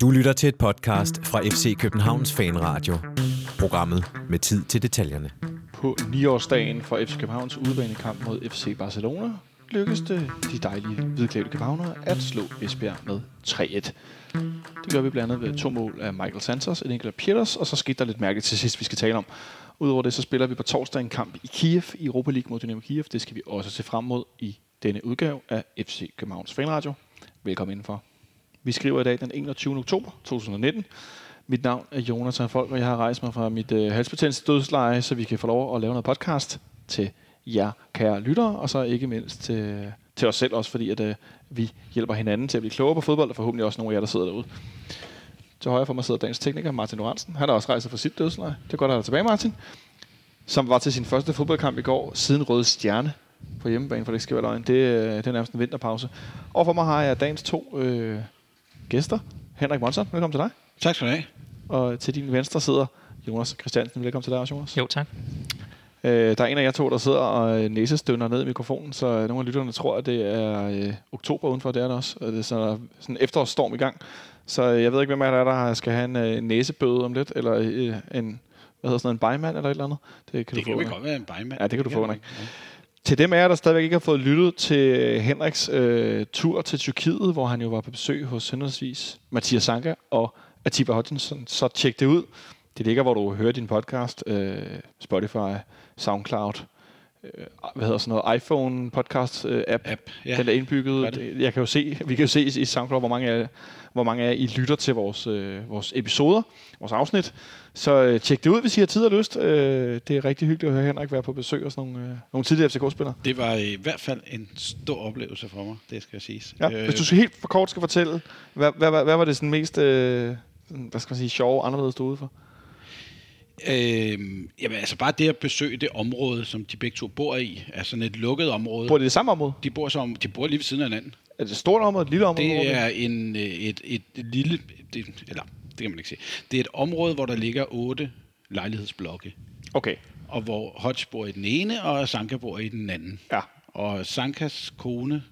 Du lytter til et podcast fra FC Københavns Fanradio. Programmet med tid til detaljerne. På 9-årsdagen for FC Københavns udbanekamp mod FC Barcelona lykkedes det de dejlige hvidklædte københavnere at slå Esbjerg med 3-1. Det gør vi blandt andet ved to mål af Michael Santos, en enkelt af Peters, og så skete der lidt mærkeligt til sidst, vi skal tale om. Udover det, så spiller vi på torsdag en kamp i Kiev i Europa League mod Dynamo Kiev. Det skal vi også se frem mod i denne udgave af FC Københavns Fanradio. Velkommen indenfor. Vi skriver i dag den 21. oktober 2019. Mit navn er Jonathan Folk, og jeg har rejst mig fra mit øh, halsbetændelse dødsleje, så vi kan få lov at lave noget podcast til jer, kære lyttere, og så ikke mindst til, til os selv også, fordi at, øh, vi hjælper hinanden til at blive klogere på fodbold, og forhåbentlig også nogle af jer, der sidder derude. Til højre for mig sidder dagens tekniker, Martin Lorentzen. Han har også rejst fra sit dødsleje. Det er godt at have dig tilbage, Martin. Som var til sin første fodboldkamp i går, siden Røde Stjerne på hjemmebane, for det skal være løgn. Det, øh, det er nærmest en vinterpause. Og for mig har jeg dagens to øh, gæster. Henrik Monson, velkommen til dig. Tak skal du have. Og til din venstre sidder Jonas Christiansen. Velkommen til dig også, Jonas. Jo, tak. Øh, der er en af jer to, der sidder og øh, næsestønner ned i mikrofonen, så øh, nogle af lytterne tror, at det er øh, oktober udenfor. Det er det også. Og det er sådan, sådan en efterårsstorm i gang. Så øh, jeg ved ikke, hvem af jer der er, der skal have en øh, næsebøde om lidt, eller øh, en, hvad hedder sådan en bejmand eller et eller andet. Det kan, du det kan få, vi ikke? godt være en bejmand. Ja, det kan du få, Ja, ikke? Til dem af jer, der stadigvæk ikke har fået lyttet til Henriks øh, tur til Tyrkiet, hvor han jo var på besøg hos henholdsvis Mathias Sanka og Atiba Hutchinson, så tjek det ud. Det ligger, hvor du hører din podcast, øh, Spotify, Soundcloud, øh, hvad hedder sådan noget, iPhone podcast øh, app. App, ja. Den er indbygget. Jeg kan jo se, vi kan jo se i SoundCloud, hvor mange af, hvor mange af jer I lytter til vores, øh, vores episoder, vores afsnit. Så øh, tjek det ud, hvis I har tid og lyst. Øh, det er rigtig hyggeligt at høre Henrik være på besøg hos nogle, øh, nogle tidligere FCK-spillere. Det var i hvert fald en stor oplevelse for mig, det skal jeg sige. Ja. Hvis du så helt for kort skal fortælle, hvad, hvad, hvad, hvad var det sådan mest øh, hvad skal man sige, sjove, anderledes du ude for? øh, jamen altså bare det at besøge det område, som de begge to bor i, er sådan et lukket område. Bor det i det samme område? De bor, som, de bor lige ved siden af hinanden. Er det et stort område, et lille område? Det er en, øh, et, et, et lille, det, eller det kan man ikke sige. Det er et område, hvor der ligger otte lejlighedsblokke, Okay, og hvor Hodge bor i den ene, og Sanka bor i den anden. ja. Og Sankas kone,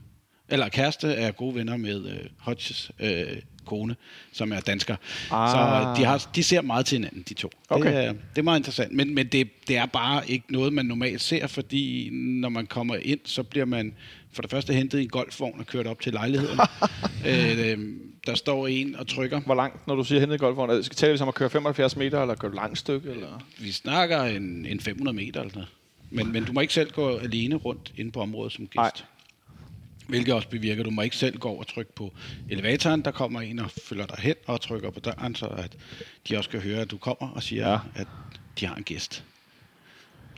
eller kæreste, er gode venner med øh, Hodges øh, kone, som er dansker. Ah. Så de, har, de ser meget til hinanden, de to. Okay. Det, er, det er meget interessant. Men, men det, det er bare ikke noget, man normalt ser, fordi når man kommer ind, så bliver man for det første hentet i en golfvogn og kørt op til lejligheden. øh, øh, der står en og trykker. Hvor langt, når du siger hentet i golfvogn? Er Skal tale vi som at køre 75 meter, eller køre langt stykke? Eller? Vi snakker en, en 500 meter eller noget. Men, men du må ikke selv gå alene rundt inde på området som gæst. Nej. Hvilket også bevirker, at du må ikke selv gå over og trykke på elevatoren. Der kommer en og følger dig hen og trykker på døren, så at de også kan høre, at du kommer og siger, ja. at de har en gæst.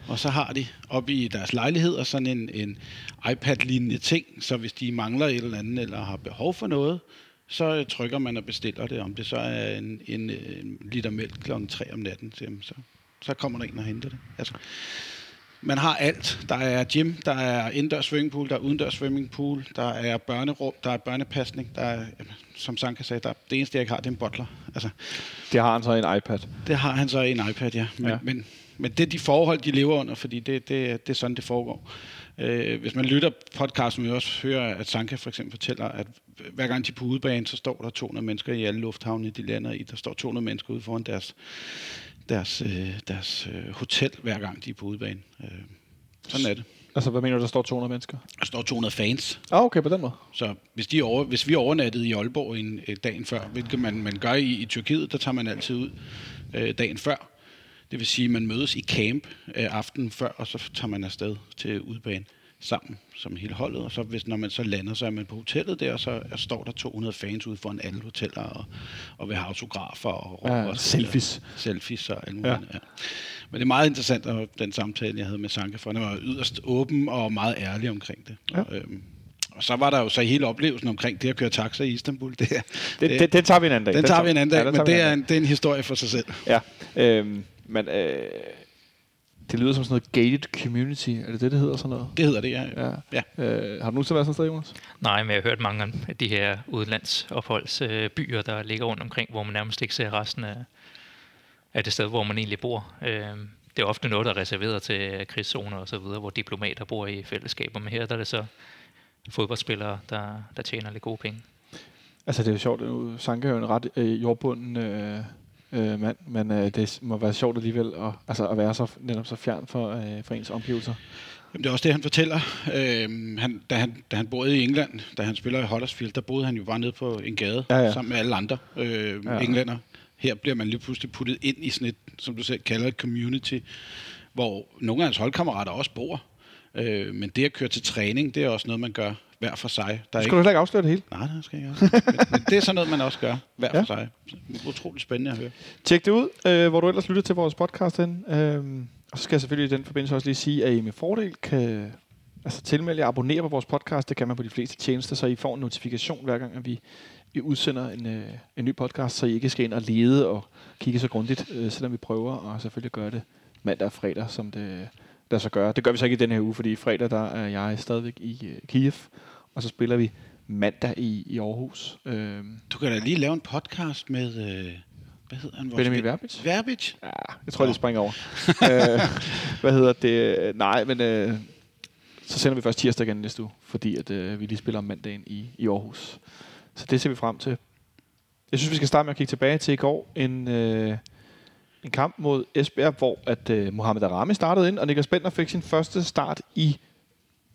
Og så har de oppe i deres lejligheder sådan en, en iPad-lignende ting, så hvis de mangler et eller andet eller har behov for noget, så trykker man og bestiller det. Om det så er en, en, en liter mælk klokken 3 om natten, så, så, så kommer der en og henter det. Altså, man har alt. Der er gym, der er indendørs swimmingpool, der er udendørs swimmingpool, der er børnerum, der er børnepasning, der er, som Sanka sagde, der, det eneste, jeg ikke har, det er en bottler. Altså, Det har han så en iPad. det har han så i en iPad, ja. Men, ja. men, men det er de forhold, de lever under, fordi det, det, det er sådan, det foregår. Øh, hvis man lytter podcasten, vil man også høre, at Sanka for eksempel fortæller, at hver gang de er på udebane, så står der 200 mennesker i alle lufthavne, de lander i. Der står 200 mennesker ude foran deres, deres, øh, deres øh, hotel, hver gang de er på udebane. Øh, sådan er det. Altså, hvad mener du, der står 200 mennesker? Der står 200 fans. Ah, okay, på den måde. Så hvis, de over, hvis vi overnattede i Aalborg en, øh, dagen før, hvilket man, man gør i, i Tyrkiet, der tager man altid ud øh, dagen før. Det vil sige, at man mødes i camp øh, aftenen før, og så tager man afsted til udebane sammen som hele holdet. Og så hvis, når man så lander, så er man på hotellet der, og så står der 200 fans ude foran alle hoteller og, og vil have autografer og, Ja, og selfies. selfies og alt Ja. muligt. Ja. Men det er meget interessant, og den samtale, jeg havde med Sanke, for den var yderst åben og meget ærlig omkring det. Ja. Og, øhm, og så var der jo så hele oplevelsen omkring det at køre taxa i Istanbul. Det, Det, det, det tager vi en anden dag. den tager vi en anden dag, den men det er, en, det er en historie for sig selv. Ja, øhm, men øh, det lyder som sådan noget gated community. Er det det, det hedder sådan noget? Det hedder det, ja. Ja. ja. Øh, har du nogensinde været sådan et sted, Jonas? Nej, men jeg har hørt mange af de her udlandsopholdsbyer, øh, der ligger rundt omkring, hvor man nærmest ikke ser resten af, af det sted, hvor man egentlig bor. Øh, det er ofte noget, der er reserveret til krigszoner og så videre, hvor diplomater bor i fællesskaber. Men her der er det så fodboldspillere, der, der tjener lidt gode penge. Altså, det er jo sjovt, nu Sanka er jo en ret øh, jordbunden øh, øh, mand, men øh, det må være sjovt alligevel at, altså, at være så, netop så fjern for, øh, for ens omgivelser. Jamen, det er også det, han fortæller. Øhm, han, da, han, da han boede i England, da han spiller i Huddersfield, der boede han jo bare nede på en gade, Ja, ja. sammen med alle andre øh, ja. englænder. Her bliver man lige pludselig puttet ind i sådan et, som du selv kalder et community, hvor nogle af hans holdkammerater også bor. Øh, men det at køre til træning, det er også noget, man gør hver for sig. Der er Skal du heller ikke afsløre det hele? Nej, det skal jeg ikke. Men, det er sådan noget, man også gør hver Ja. for sig. Utroligt spændende at høre. Tjek det ud, øh, hvor du ellers lytter til vores podcast hen. Øhm, og så skal jeg selvfølgelig i den forbindelse også lige sige, at I med fordel kan altså, tilmelde jer abonnere på vores podcast. Det kan man på de fleste tjenester, så I får en notifikation hver gang, at vi, vi udsender en, øh, en ny podcast, så I ikke skal ind og lede og kigge så grundigt, øh, selvom vi prøver og selvfølgelig gøre det mandag og fredag, som det lader sig gøre. Det gør vi så ikke i den her uge, fordi fredag der er jeg stadigvæk i øh, Kiev, og så spiller vi mandag i, i Aarhus. Øhm, Du kan da lige lave en podcast med... Øh, hvad hedder han? Vores Benjamin? Verbitz? Verbitz? Ja, jeg tror, det springer over. øh, hvad hedder det? Nej, men øh, så sender vi først tirsdag igen næste uge, fordi at, øh, vi lige spiller om mandagen i, i Aarhus. Så det ser vi frem til. Jeg synes, vi skal starte med at kigge tilbage til i går. En, øh, en kamp mod Esbjerg, hvor at øh, Mohamed Arami startede ind, og Niklas Bentner fik sin første start i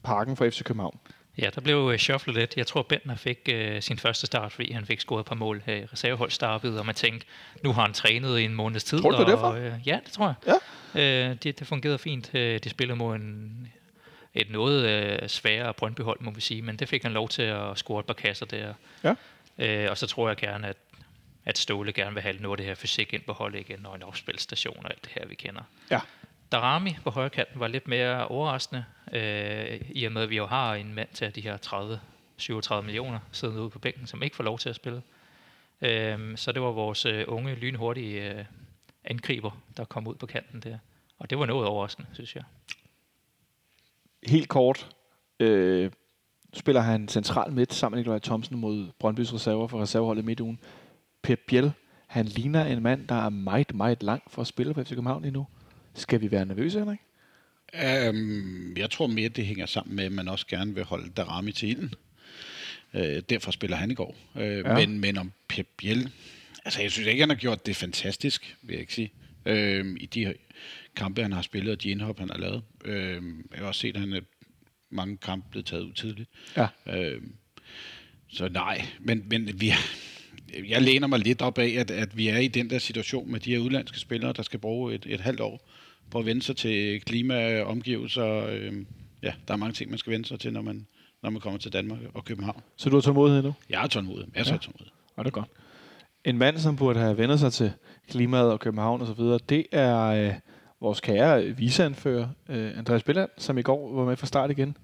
parken for FC København. Ja, der blev uh, shufflet lidt. Jeg tror, Bentner fik uh, sin første start, fordi han fik scoret et par mål her i reserveholdstartet, og man tænkte, nu har han trænet i en måneds tid. Tror du, det og, derfor? uh, ja, det tror jeg. Ja. Uh, det, det fungerede fint. Uh, de spillede mod en, et noget uh, sværere Brøndbyhold, må vi sige, men det fik han lov til at score et par kasser der. Ja. Uh, og så tror jeg gerne, at, at Ståle gerne vil have noget af det her fysik ind på holdet igen, og en opspilstation og alt det her, vi kender. Ja. Darami på højre kanten var lidt mere overraskende, øh, i og med, at vi jo har en mand til de her 30 37 millioner siddende ude på bænken, som ikke får lov til at spille. Øh, så det var vores øh, unge, lynhurtige øh, angriber, der kom ud på kanten der. Og det var noget overraskende, synes jeg. Helt kort. Øh, spiller han central midt sammen med Nikolaj Thomsen mod Brøndbys reserver for reserveholdet midt ugen. Pep Biel, han ligner en mand, der er meget, meget lang for at spille på FC København lige nu. Skal vi være nervøse, Henrik? Um, jeg tror mere, det hænger sammen med, at man også gerne vil holde Darami til ilden. Uh, derfor spiller han i går. Uh, Ja. men, men om Pep Biel... Altså, jeg synes ikke, han har gjort det fantastisk, vil jeg ikke sige. Uh, I de kampe, han har spillet, og de indhop, han har lavet. Uh, jeg har også set, at han er mange kampe blevet taget ud tidligt. Ja. Uh, så nej, men, men vi jeg læner mig lidt op af, at, at vi er i den der situation med de her udlandske spillere, der skal bruge et, et halvt år på at vende sig til klima, omgivelser. Øh, ja, der er mange ting, man skal vende sig til, når man, når man kommer til Danmark og København. Så du har tålmodighed nu? Jeg er tålmodig. Jeg er Ja. så tålmodig. Og det er godt. En mand, som burde have vendt sig til klimaet og København og så videre, det er øh, vores kære viseanfører, øh, Andreas Billand, som i går var med fra start igen.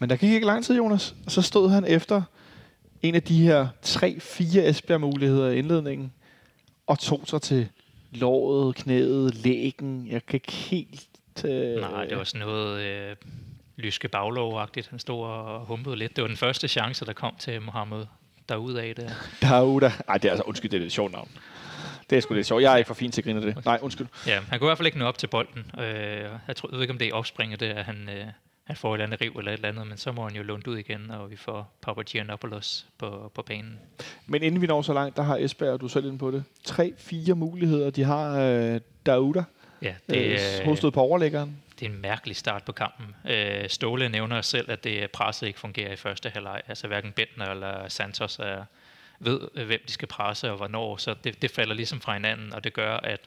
Men der gik ikke lang tid, Jonas. Og så stod han efter en af de her tre-fire Esbjerg-muligheder i indledningen, og tog sig til låret, knæet, lægen. Jeg kan ikke helt... Øh, Nej, det var sådan noget øh, lyske baglov-agtigt. Han stod og humpede lidt. Det var den første chance, der kom til Mohammed derudad. Der. Dauda. Ej, det er altså... Undskyld, det er et sjovt navn. Det er sgu lidt sjovt. Jeg er ikke for fin til at grine det. Nej, undskyld. Ja, han kunne i hvert fald ikke nå op til bolden. Øh, jeg, tror, jeg ved ikke, om det er opspringet, det er, at han, øh, han får et eller andet riv eller et eller andet, men så må han jo låne ud igen, og vi får Papa Giannopoulos på, på banen. Men inden vi når så langt, der har Esbjerg, og du er selv inde på det, tre-fire muligheder. De har øh, Dauda, Ja, det, øh, øh, hovedstød på overlæggeren. det er en mærkelig start på kampen. Øh, Ståle nævner selv, at det presset ikke fungerer i første halvleg. Altså hverken Bentner eller Santos er, ved, øh, hvem de skal presse og hvornår, så det, det falder ligesom fra hinanden, og det gør, at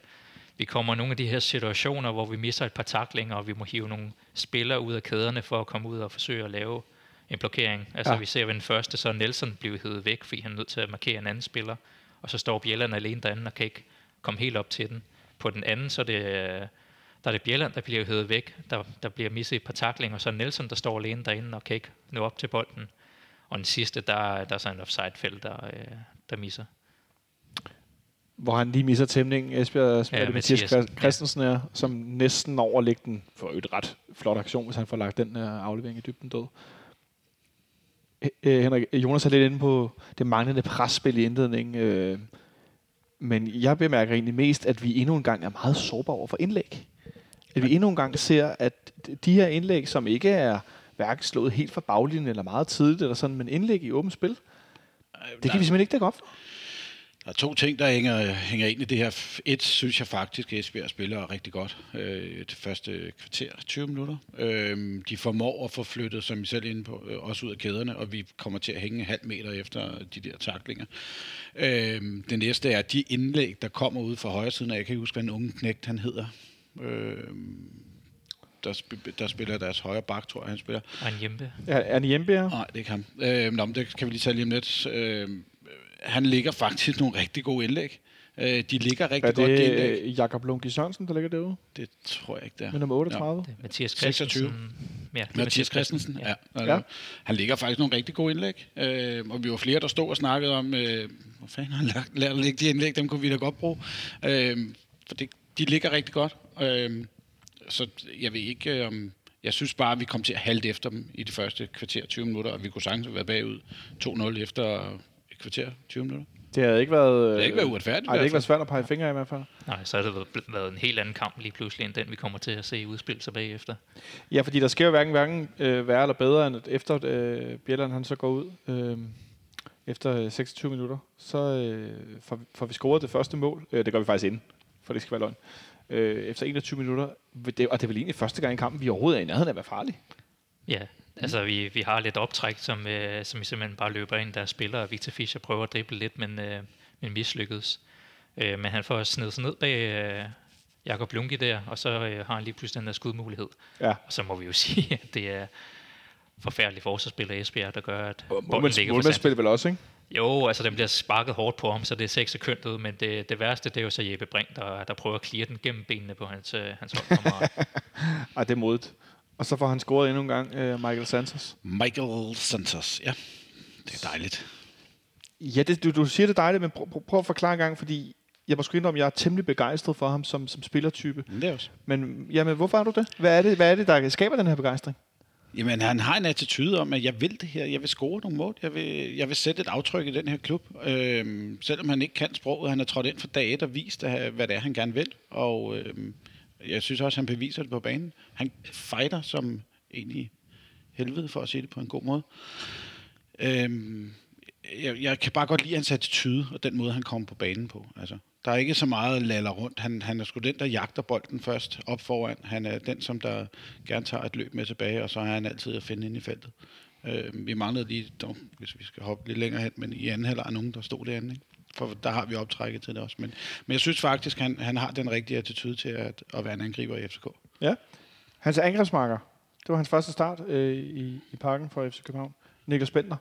vi kommer nogle af de her situationer, hvor vi misser et par taklinger, og vi må hive nogle spillere ud af kæderne for at komme ud og forsøge at lave en blokering. Altså Ja. vi ser ved den første, så er Nelson bliver hævet væk, fordi han er nødt til at markere en anden spiller, og så står Bjelland alene derinde og kan ikke komme helt op til den. På den anden, så er det, der er det Bjelland, der bliver hævet væk, der, der bliver misset et par taklinger, og så er Nelson, der står alene derinde og kan ikke nå op til bolden. Og den sidste, der, der er så en offside-felt, der, øh, der misser. Hvor han lige misser tæmningen. Esbjerg, ja, Ja, det Mathias Mathias, Christ- Christensen er, som næsten når at lægge den for et ret flot aktion, hvis han får lagt den aflevering i dybden død. Øh, Henrik, Jonas er lidt inde på det manglende presspil i indledningen, øh, men jeg bemærker egentlig mest, at vi endnu en gang er meget sårbare over for indlæg. At vi endnu en gang ser, at de her indlæg, som ikke er hverken slået helt fra baglinjen eller meget tidligt, eller sådan, men indlæg i åbent spil, Det kan vi simpelthen ikke dække op for. Der er to ting, der hænger, hænger ind i det her. Et synes jeg faktisk, at Esbjerg spiller rigtig godt øh, det første kvarter, 20 minutter. Øh, de formår at få flyttet, som I selv er inde på, øh, også ud af kæderne, og vi kommer til at hænge en halv meter efter de der taklinger. Øh, det næste er de indlæg, der kommer ud fra højre siden, og jeg kan ikke huske, hvad en unge knægt han hedder. Øh, der, sp- der spiller deres højre bak, tror jeg, han spiller. Er, er det hjemme, her? Nej, det er ikke ham. Øh, nå, men det kan vi lige tage lige om lidt. Øh, han ligger faktisk nogle rigtig gode indlæg. Øh, de ligger rigtig Er godt, de indlæg. det øh, Jakob Lunke Sørensen, der ligger derude? Det tror jeg ikke, det er. Med nummer 38? Det er Mathias 26. Christensen. Ja, det er Mathias Christensen, ja. Ja. ja. Han ligger faktisk nogle rigtig gode indlæg. Øh, og vi var flere, der stod og snakkede om, øh, hvor fanden har han lært- at lægge de indlæg, dem kunne vi da godt bruge. Øh, for det, de ligger rigtig godt. Øh, så jeg ved ikke, øh, om... Jeg synes bare, at vi kom til at halte efter dem i de første kvarter 20 minutter, og vi kunne sagtens have været bagud 2-0 efter kvarter 20 minutter. Det havde ikke været... Det har ikke været uretfærdigt. Nej, det har i ikke været svært at pege fingre af i hvert fald. Nej, så har det været- været en helt anden kamp lige pludselig, end den vi kommer til at se udspille sig bagefter. Ja, fordi der sker jo hverken, hverken øh, værre eller bedre, end at efter øh, Bjelland han så går ud øh, efter øh, 26 minutter, så øh, får, vi- får vi scoret det første mål. Øh, det gør vi faktisk inden, for det skal være løgn. Øh, efter 21 minutter, det, og det er vel egentlig første gang i kampen, vi overhovedet er i nærheden af at være farlige. Ja, altså vi, vi har lidt optræk, som, øh, som vi simpelthen bare løber ind, der er spillere. Victor Fischer prøver at drible lidt, men, øh, men mislykkedes. Øh, men han får snedet sig ned bag øh, Jakob Lunke der, og så øh, har han lige pludselig den der skudmulighed. Ja. Og så må vi jo sige, at det er forfærdelig forsvarsspiller Esbjerg, der gør, at bolden Målmands, ligger for målmandsspil vel også, ikke? Jo, altså den bliver sparket hårdt på ham, så det ser sekund ud, men det, det værste, det er jo så Jeppe Brink, der, der prøver at clear den gennem benene på hans, øh, hans holdkammerat. Ej, det er modigt. Og så får han scoret endnu en gang, øh, Michael Santos. Michael Santos, ja. Det er dejligt. Ja, det, du, du siger det dejligt, men prøv, prøv, prøv at forklare en gang, fordi jeg må sgu indrømme, jeg er temmelig begejstret for ham som, som spillertype. Men det er også. Men jamen, hvorfor er du det? Hvad er det, hvad er det der skaber den her begejstring? Jamen, han har en attitude om, at jeg vil det her. Jeg vil score nogle mål. Jeg vil, jeg vil sætte et aftryk i den her klub. Øhm, selvom han ikke kan sproget. Han er trådt ind for dag et og vist, hvad det er, han gerne vil. Og øhm, jeg synes også, han beviser det på banen. Han fighter som egentlig helvede, for at sige det på en god måde. Øhm, jeg, jeg kan bare godt lide hans attitude og den måde, han kommer på banen på. Altså, der er ikke så meget laller rundt. Han, han er sgu den, der jagter bolden først op foran. Han er den, som der gerne tager et løb med tilbage, og så er han altid at finde ind i feltet. Øh, vi manglede lige, dog, hvis vi skal hoppe lidt længere hen, men i anden halvleg er nogen, der stod derinde. Ikke? For der har vi optrækket til det også. Men, men jeg synes faktisk, han, han har den rigtige attitude til at, at være en angriber i FCK. Ja. Hans angrebsmarker. Det var hans første start øh, i, i parken for FC København. Niklas Bentner.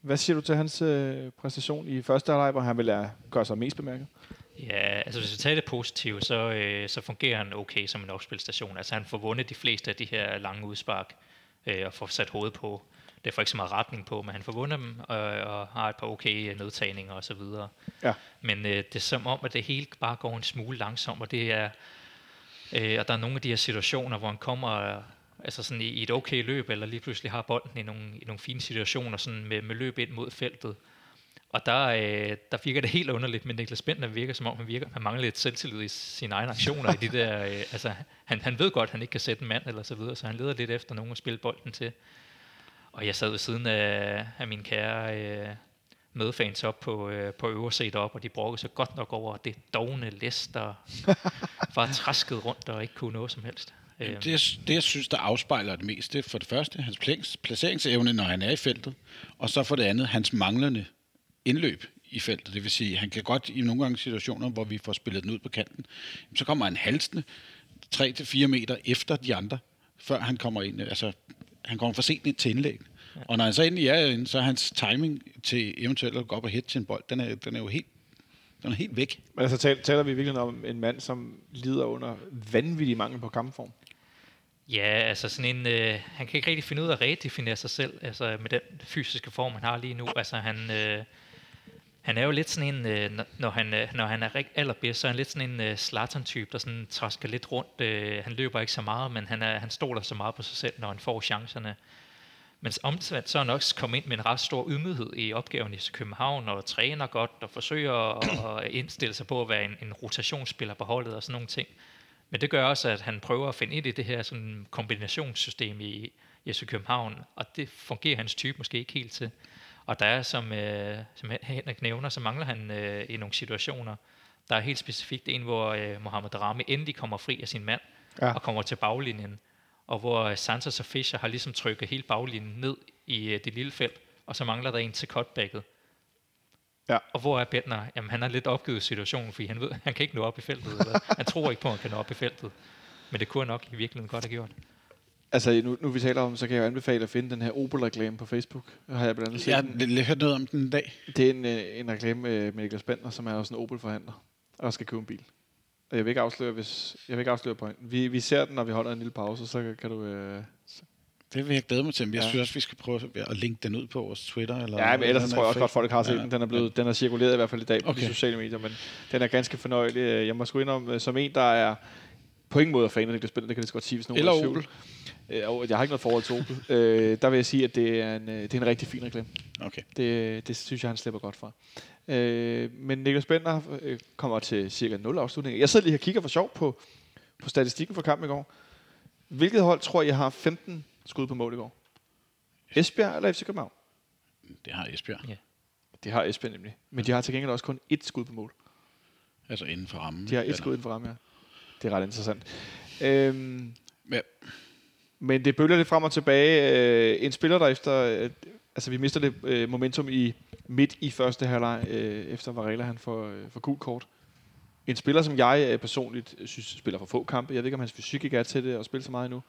Hvad siger du til hans øh, præstation i første halvleg, hvor han vil lade gøre sig mest bemærket? Ja, altså hvis vi tager det positivt, så, øh, så fungerer han okay som en opspilstation. Altså han får vundet de fleste af de her lange udspark øh, og får sat hovedet på. Det får ikke så meget retning på, men han får vundet dem og, og har et par okay nedtagninger osv. Ja. Men øh, det er som om, at det hele bare går en smule langsomt, og det er, øh, og der er nogle af de her situationer, hvor han kommer altså sådan i, i et okay løb, eller lige pludselig har bolden i nogle, i nogle fine situationer sådan med, med løb ind mod feltet. Og der, øh, der virker det helt underligt, men Niklas Bentner virker som om, han, virker, han mangler lidt selvtillid i sine egne aktioner. i de der, øh, altså, han, han ved godt, at han ikke kan sætte en mand eller så videre, så han leder lidt efter nogen at spille bolden til. Og jeg sad ved siden af, af mine kære øh, medfans op på, øh, på øverset op, og de brokkede sig godt nok over det dogne læs, der var træsket rundt og ikke kunne noget som helst. Øhm, Det, det, jeg synes, der afspejler det mest, det er for det første hans plæs- placeringsevne, når han er i feltet, og så for det andet hans manglende indløb i feltet. Det vil sige, han kan godt i nogle gange situationer, hvor vi får spillet den ud på kanten, så kommer han halsende 3-4 meter efter de andre, før han kommer ind. Altså, han kommer for sent ind til indlæg. Og når han så endelig er inde, så er hans timing til eventuelt at gå op og hætte til en bold, den er, den er jo helt, den er helt væk. Men altså taler, taler vi virkelig om en mand, som lider under vanvittig mangel på kampform. Ja, altså sådan en, øh, han kan ikke rigtig finde ud af at redefinere sig selv, altså med den fysiske form, han har lige nu. Altså han, øh, han er jo lidt sådan en, øh, når- han, øh, når han er rigt allerbedst, så er han lidt sådan en øh, Zlatan-type, der sådan træsker lidt rundt. Øh, han løber ikke så meget, men han, er, han stoler så meget på sig selv, når han får chancerne. Men omvendt så er han også kommet ind med en ret stor ydmyghed i opgaven i København, og træner godt, og forsøger at, at indstille sig på at være en, en rotationsspiller på holdet og sådan nogle ting. Men det gør også, at han prøver at finde ind i det her sådan kombinationssystem i Jesse København, og det fungerer hans type måske ikke helt til. Og der er, som, øh, som Henrik nævner, så mangler han øh, i nogle situationer. Der er helt specifikt en, hvor øh, Mohamed Rami endelig kommer fri af sin mand, ja. og kommer til baglinjen. Og hvor øh, Santos og Fischer har ligesom trykket hele baglinjen ned i øh, det lille felt, og så mangler der en til cutbacket. Ja. Og hvor er Bentner? Jamen, han har lidt opgivet situationen, fordi han ved, han kan ikke nå op i feltet. Eller, han tror ikke på, at han kan nå op i feltet. Men det kunne han nok i virkeligheden godt have gjort. Altså, nu, nu vi taler om, så kan jeg jo anbefale at finde den her Opel-reklame på Facebook. Har jeg blandt andet set den. det hørt noget om den i dag. Det er en, øh, en reklame med Niklas Bentner, som er også en Opel-forhandler, og skal købe en bil. Og jeg vil ikke afsløre, hvis, jeg vil ikke afsløre pointen. Vi, vi ser den, når vi holder en lille pause, så kan, du... Øh, så. Det vil jeg glæde mig til, men jeg Ja. synes også, vi skal prøve at linke den ud på vores Twitter. Eller Ja, men ellers eller tror jeg også godt, folk har set Ja. den. Den er, blevet, den er cirkuleret i hvert fald i dag på okay. de sociale medier, men den er ganske fornøjelig. Jeg må sgu indrømme, øh, som en, der er på ingen måde fan af Niklas Bentner, det kan det så godt sige, hvis nogen Eller er tvivl. Øh, jeg har ikke noget forhold til Opel. øh, der vil jeg sige, at det er en, øh, det er en rigtig fin reklame. Okay. Det, det synes jeg, han slipper godt fra. Øh, men Niklas Bentner øh, kommer til cirka 0 afslutninger. Jeg sidder lige og kigger for sjov på, på statistikken for kampen i går. Hvilket hold tror jeg har 15 skud på mål i går? Esbjerg eller FC København? Det har Esbjerg. Det har Esbjerg nemlig. Men de har til gengæld også kun ét skud på mål. Altså inden for rammen. De har et Eller- skud inden for ramme, ja. Det er ret interessant. Øhm, Ja men det bølger lidt frem og tilbage. Øh, en spiller, der efter... Øh, altså, vi mister lidt øh, momentum i midt i første halvleg, øh, efter Varela han får, øh, får gul kort. En spiller, som jeg øh, personligt synes spiller for få kampe. Jeg ved ikke, om hans fysik ikke er til det at spille så meget endnu.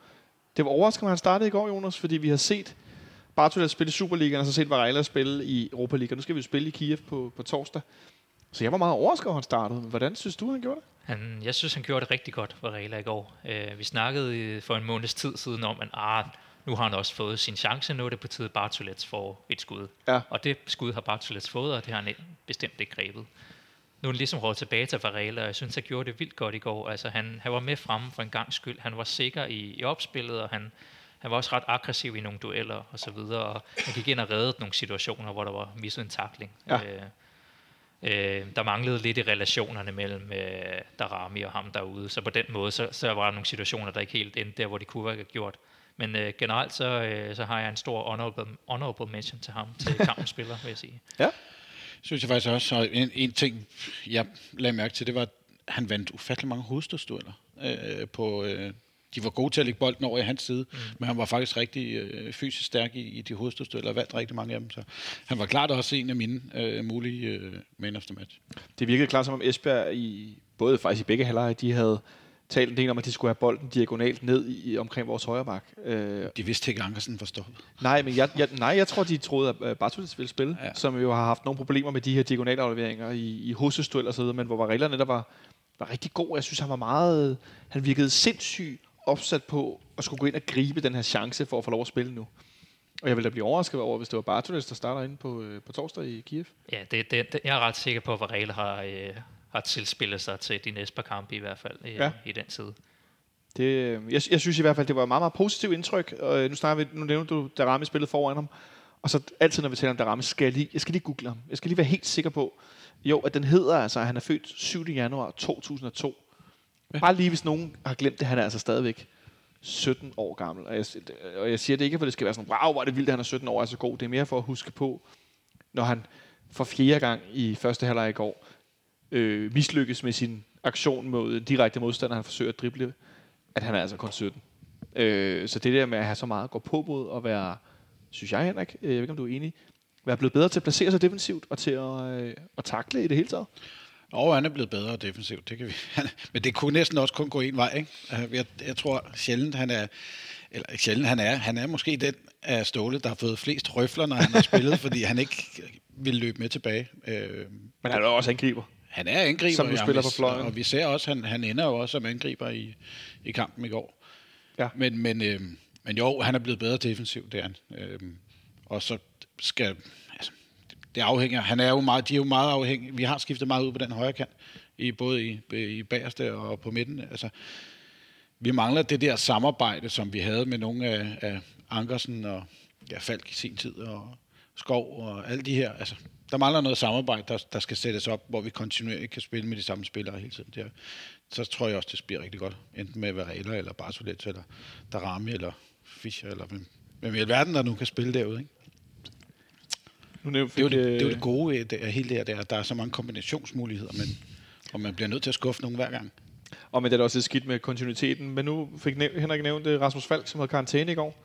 Det var overraskende, at han startede i går, Jonas, fordi vi har set Bartolet spille i Superligaen, og så set Varela spille i Europa League. Og nu skal vi jo spille i Kiev på, på torsdag. Så jeg var meget overrasket, over, at han startede. Hvordan synes du, han gjorde det? Han, jeg synes, han gjorde det rigtig godt for Rela i går. Uh, vi snakkede øh, for en måneds tid siden om, at ah, nu har han også fået sin chance. Nu er det på tide, Bartolets får et skud. Ja. Og det skud har Bartolets fået, og det har han bestemt ikke grebet. Nu er han ligesom råd tilbage til Varela, og jeg synes, han gjorde det vildt godt i går. Altså, han, han var med fremme for en gang skyld. Han var sikker i, i opspillet, og han, han var også ret aggressiv i nogle dueller og så videre. Og han gik ind og reddede nogle situationer, hvor der var misset en takling. Ja. Øh, Øh, der manglede lidt i relationerne mellem øh, Darami og ham derude, så på den måde, så, så var der nogle situationer, der ikke helt endte der, hvor de kunne have gjort. Men øh, generelt, så, øh, så har jeg en stor honorable, honorable mention til ham, til kampens spiller, vil jeg sige. Ja. Synes jeg faktisk også, og en, en ting, jeg lagde mærke til, det var, at han vandt ufattelig mange hovedstødstueller. Øh, på, øh, de var gode til at lægge bolden over i hans side, mm. men han var faktisk rigtig øh, fysisk stærk i, i de hovedstødstueller og vandt rigtig mange af dem. Så han var klart også en af mine øh, mulige øh, man of the match. Det virkede klart som om Esbjerg, i, både faktisk i begge halvleje, de havde talt en del om, at de skulle have bolden diagonalt ned i, omkring vores højre bak. Øh, De vidste ikke, at Ankersen var stoppet. nej, men jeg, jeg, nej, jeg tror, de troede, at uh, Bartolets ville spille, ja. Som jo har haft nogle problemer med de her diagonalafleveringer i, i hovedstødstuel og så videre, men hvor Varela netop var, var rigtig god. Jeg synes, han var meget... Han virkede sindssygt opsat på at skulle gå ind og gribe den her chance for at få lov at spille nu. Og jeg ville da blive overrasket over, hvis det var Bartoles, der starter inde på, øh, på torsdag i Kiev. Ja, det, det, det, jeg er ret sikker på, at Varela har, øh, har tilspillet sig til de næste par kampe i hvert fald øh, Ja. i den side. Det, øh, jeg, jeg synes i hvert fald, det var et meget, meget positivt indtryk. Og øh, nu, snakker vi, nu nævner du, Darami spillede foran ham. Og så altid, når vi taler om Darami, skal jeg, lige, jeg skal lige google ham. Jeg skal lige være helt sikker på, jo, at den hedder altså, at han er født 7. januar 2002. Bare lige, hvis nogen har glemt det, han er altså stadigvæk 17 år gammel. Og jeg, og jeg siger det ikke, for det skal være sådan, wow, hvor er det vildt, at han er 17 år og er så god. Det er mere for at huske på, når han for fjerde gang i første halvleg i går øh, mislykkes med sin aktion mod direkte modstander, han forsøger at drible, at han er altså kun 17. Øh, så det der med at have så meget at gå på mod og være, synes jeg Henrik, øh, jeg ved ikke om du er enig, være blevet bedre til at placere sig defensivt og til at, øh, at takle i det hele taget. Og han er blevet bedre defensivt, det kan vi. Men det kunne næsten også kun gå en vej, ikke? Øh, Jeg, jeg tror sjældent, han er, eller sjældent, han er, han er måske den af Ståle, der har fået flest røfler, når han har spillet, fordi han ikke vil løbe med tilbage. Øh, Men han er også angriber. han er angriber, Som ja, spiller på fløjen. Og vi ser også, han, han ender jo også som angriber i, i kampen i går. Ja. Men, men, øh, men jo, han er blevet bedre defensivt, det er han. Øh, og så skal... Det afhænger... Han er jo meget, de er jo meget afhængige. Vi har skiftet meget ud på den højre kant, i, både i, i bagerste og på midten. Altså, vi mangler det der samarbejde, som vi havde med nogle af, af Ankersen og ja, Falk i sin tid, og Skov og alle de her. Altså, der mangler noget samarbejde, der, der skal sættes op, hvor vi kontinuerligt kan spille med de samme spillere hele tiden. Der. så tror jeg også, det bliver rigtig godt. Enten med Varela, eller Bartolet, eller Darami, eller Fischer, eller hvem, hvem i alverden, der nu kan spille derude. Ikke? Nu nævnte Det er jo fik, det, det, er jo øh, det gode ved det, er helt det her, det er, at der er så mange kombinationsmuligheder, men, og man bliver nødt til at skuffe nogen hver gang. Og men det er da også lidt skidt med kontinuiteten. Men nu fik næv- Henrik nævnt øh, Rasmus Falk, som havde karantæne i går.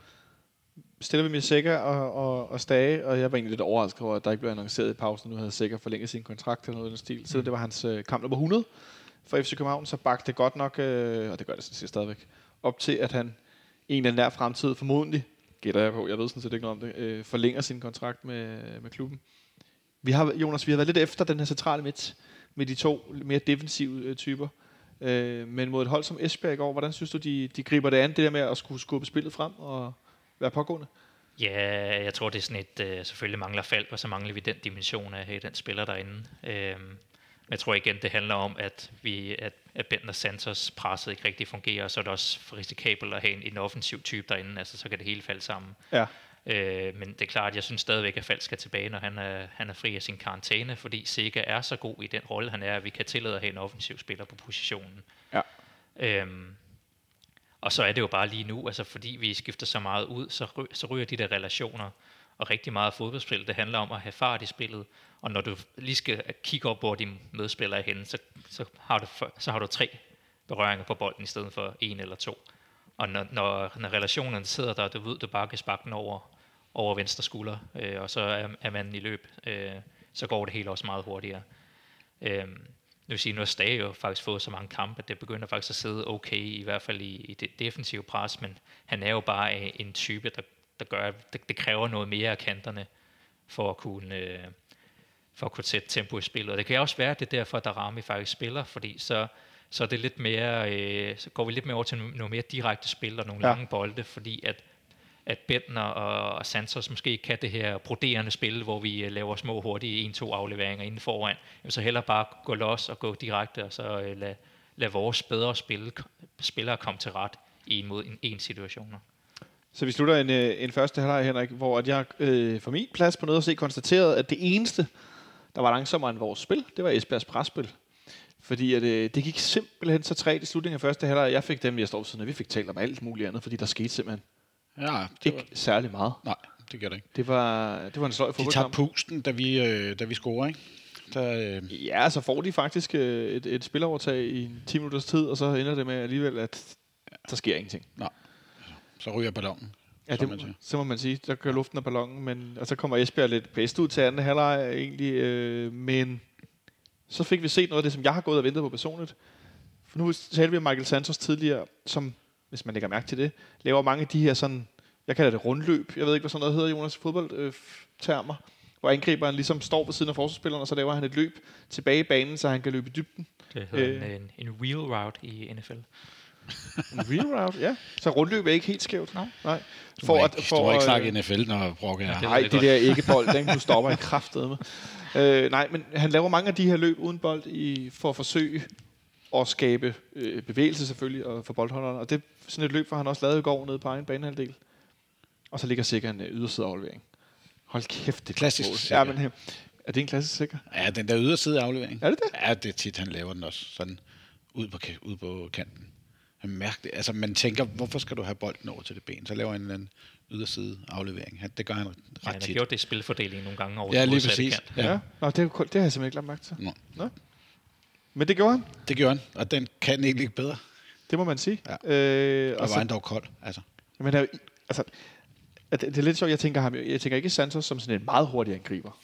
Stiller vi med Sækker og, og, og Stage, og jeg var egentlig lidt overrasket over, at der ikke blev annonceret i pausen. Nu havde Sækker forlænget sin kontrakt eller noget i den stil. Så det var hans øh, kamp nummer 100 for FC København. Så bagte det godt nok, øh, og det gør det sådan set stadigvæk, op til, at han en eller anden nær fremtid formodentlig, gætter jeg på, jeg ved sådan set ikke noget om det, øh, forlænger sin kontrakt med, med klubben. Vi har, Jonas, vi har været lidt efter den her centrale midt, med de to mere defensive øh, typer. Øh, men mod et hold som Esbjerg i går, hvordan synes du, de, de griber det an, det der med at skulle skubbe spillet frem og være pågående? Ja, jeg tror, det er sådan et, øh, selvfølgelig mangler fald, og så mangler vi den dimension af hey, den spiller derinde. Øh, men jeg tror igen, det handler om, at vi at, at Bentner Santos presset ikke rigtig fungerer, og så er det også for risikabelt at have en, en offensiv type derinde, altså så kan det hele falde sammen. Ja. Øh, men det er klart, jeg synes stadigvæk, at Falk skal tilbage, når han er, han er fri af sin karantæne, fordi Sega er så god i den rolle, han er, at vi kan tillade at have en offensiv spiller på positionen. Ja. Øhm, og så er det jo bare lige nu, altså fordi vi skifter så meget ud, så, ry- så ryger de der relationer. Og rigtig meget fodboldspil, det handler om at have fart i spillet. Og når du lige skal kigge op, hvor din medspiller er henne, så, så, har du, så har du tre berøringer på bolden, i stedet for en eller to. Og når, når, når relationen sidder der, du ved, du bare kan sparke den over, over venstre skulder, øh, og så er, er manden i løb, øh, så går det hele også meget hurtigere. Øh, nu vil sige, nu har Stage jo faktisk fået så mange kampe, at det begynder faktisk at sidde okay, i hvert fald i, i det defensive pres, men han er jo bare en type, der, der gør, at det, det kræver noget mere af kanterne, for at kunne, øh, for at kunne sætte tempo i spillet. Og det kan også være, at det er derfor, at Darami faktisk spiller, fordi så, så er det lidt mere, øh, så går vi lidt mere over til no- noget mere direkte spil og nogle Ja. lange bolde, fordi at at Bentner og og Santos måske kan det her broderende spil, hvor vi øh, laver små hurtige 1-2 afleveringer inden foran. Jamen, så heller bare gå los og gå direkte, og så øh, lade lad vores bedre spil, spillere komme til ret i mod en, en situationer. Så vi slutter en, øh, en første halvleg, Henrik, hvor at jeg øh, for min plads på noget at se konstaterede, at det eneste, der var langsommere end vores spil, det var Esbjergs presspil. Fordi at, øh, det gik simpelthen så træt i slutningen af første halvleg. Jeg fik dem, jeg står siden af, vi fik talt om alt muligt andet, fordi der skete simpelthen Ja, det ikke var, særlig meget. nej, det gør det ikke. Det var, det var en sløj De tager fodboldkamp. pusten, da vi, øh, da vi scorer, ikke? Der, øh, Ja, så får de faktisk øh, et, et spilovertag i 10 minutters tid, og så ender det med alligevel, at der sker ingenting. Så ryger ballonen. Ja, det, så må man sige, der kører luften af ballonen, men, og så kommer Esbjerg lidt bedst ud til anden halvleg egentlig, øh, men så fik vi set noget af det, som jeg har gået og ventet på personligt. For nu talte vi om Michael Santos tidligere, som, hvis man lægger mærke til det, laver mange af de her sådan, jeg kalder det rundløb, jeg ved ikke, hvad sådan noget hedder, Jonas, fodboldtermer, øh, termer, hvor angriberen ligesom står ved siden af forsvarsspilleren, og så laver han et løb tilbage i banen, så han kan løbe i dybden. Det hedder Øh. øh. en, en, en wheel route i NFL. En real route, ja. Så rundløb er ikke helt skævt. Nej. Nej. Du må ikke, du må ikke øh, snakke NFL, når Brokke er Ja, her. det- Nej, det der ikke bold, den du stopper i kraftet med. Øh, nej, men han laver mange af de her løb uden bold i, for at forsøge at skabe øh, bevægelse selvfølgelig og for boldholderen. Og det sådan et løb, for han også lavet i går nede på egen banehalvdel. Og så ligger sikkert en øh, yderside aflevering. Hold kæft, det er Klassisk mål. Ja, men øh, er det en klassisk sikker? Ja, den der yderside aflevering. Er det det? Ja, det er tit, han laver den også sådan ud på, ud på kanten. Mærkeligt. Altså, man tænker, hvorfor skal du have bolden over til det ben? Så laver han en eller anden yderside aflevering. Han, det gør han ret Ja, han har tit. gjort det i spilfordelingen nogle gange over Ja, lige præcis. kant. Ja. Ja. ja. Nå, det, er, det har jeg simpelthen ikke lagt mærke til. Nå, Nå. Men det gjorde han. det gjorde han, og den kan egentlig ikke bedre. Det må man sige. Ja. Øh, Og og var så, han dog kold. Altså. Men der, er jo- altså, det, det er lidt sjovt, jeg tænker, ham, jeg tænker ikke Santos som sådan en meget hurtig angriber.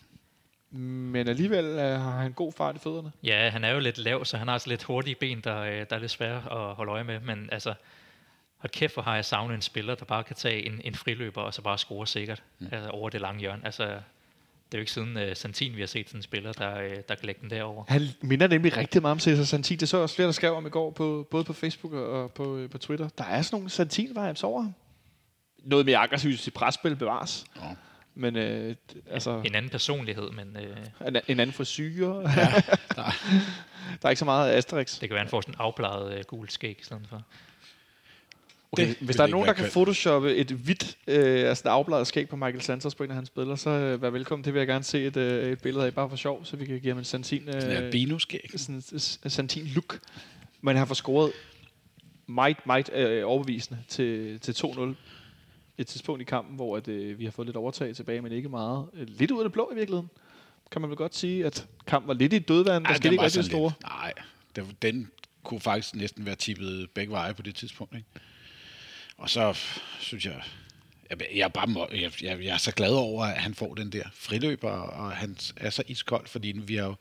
Men alligevel uh, har han god fart i fødderne. Ja, han er jo lidt lav, så han har altså lidt hurtige ben, der, øh, der er lidt svære at holde øje med. Men altså, hold kæft, hvor har jeg savnet en spiller, der bare kan tage en, en friløber og så bare score sikkert mm. altså, over det lange hjørne. Altså, det er jo ikke siden uh, Santin, vi har set sådan en spiller, der, uh, der kan lægge den derover. Han minder nemlig rigtig meget om Cesar Santin. Det så jeg også flere, der skrev om i går, på, både på Facebook og på, øh, på Twitter. Der er sådan nogle Santin-vibes over ham. Noget mere aggressivt i presspil bevares. Nå. Men øh, altså, En anden personlighed, men øh, en, en anden frisyr. Ja, der- der er ikke så meget Asterix. det kan være, han får sådan en afbladet øh, gul skæg i stedet for. Okay, Det hvis der er nogen, der kan photoshoppe et hvidt, øh, altså et afbladet skæg på Michael Santos på en af hans billeder, så øh, vær velkommen. Det vil jeg gerne se et, øh, et billede af, bare for sjov, så vi kan give ham en Santin, øh, Sådan en albino-skæg. sådan, en Santin look. Men han får scoret meget, meget øh, overbevisende til, til 2-0 et tidspunkt i kampen, hvor at, øh, vi har fået lidt overtag tilbage, men ikke meget. Øh, lidt ud af det blå i virkeligheden. Kan man vel godt sige, at kampen var lidt i dødvand. Der skete ikke rigtig store. lidt- Nej, det, den kunne faktisk næsten være tippet begge veje på det tidspunkt. Ikke? Og så synes jeg, jeg, jeg, er bare, jeg, jeg, jeg er så glad over, at han får den der friløber, og han er så iskold, fordi vi har jo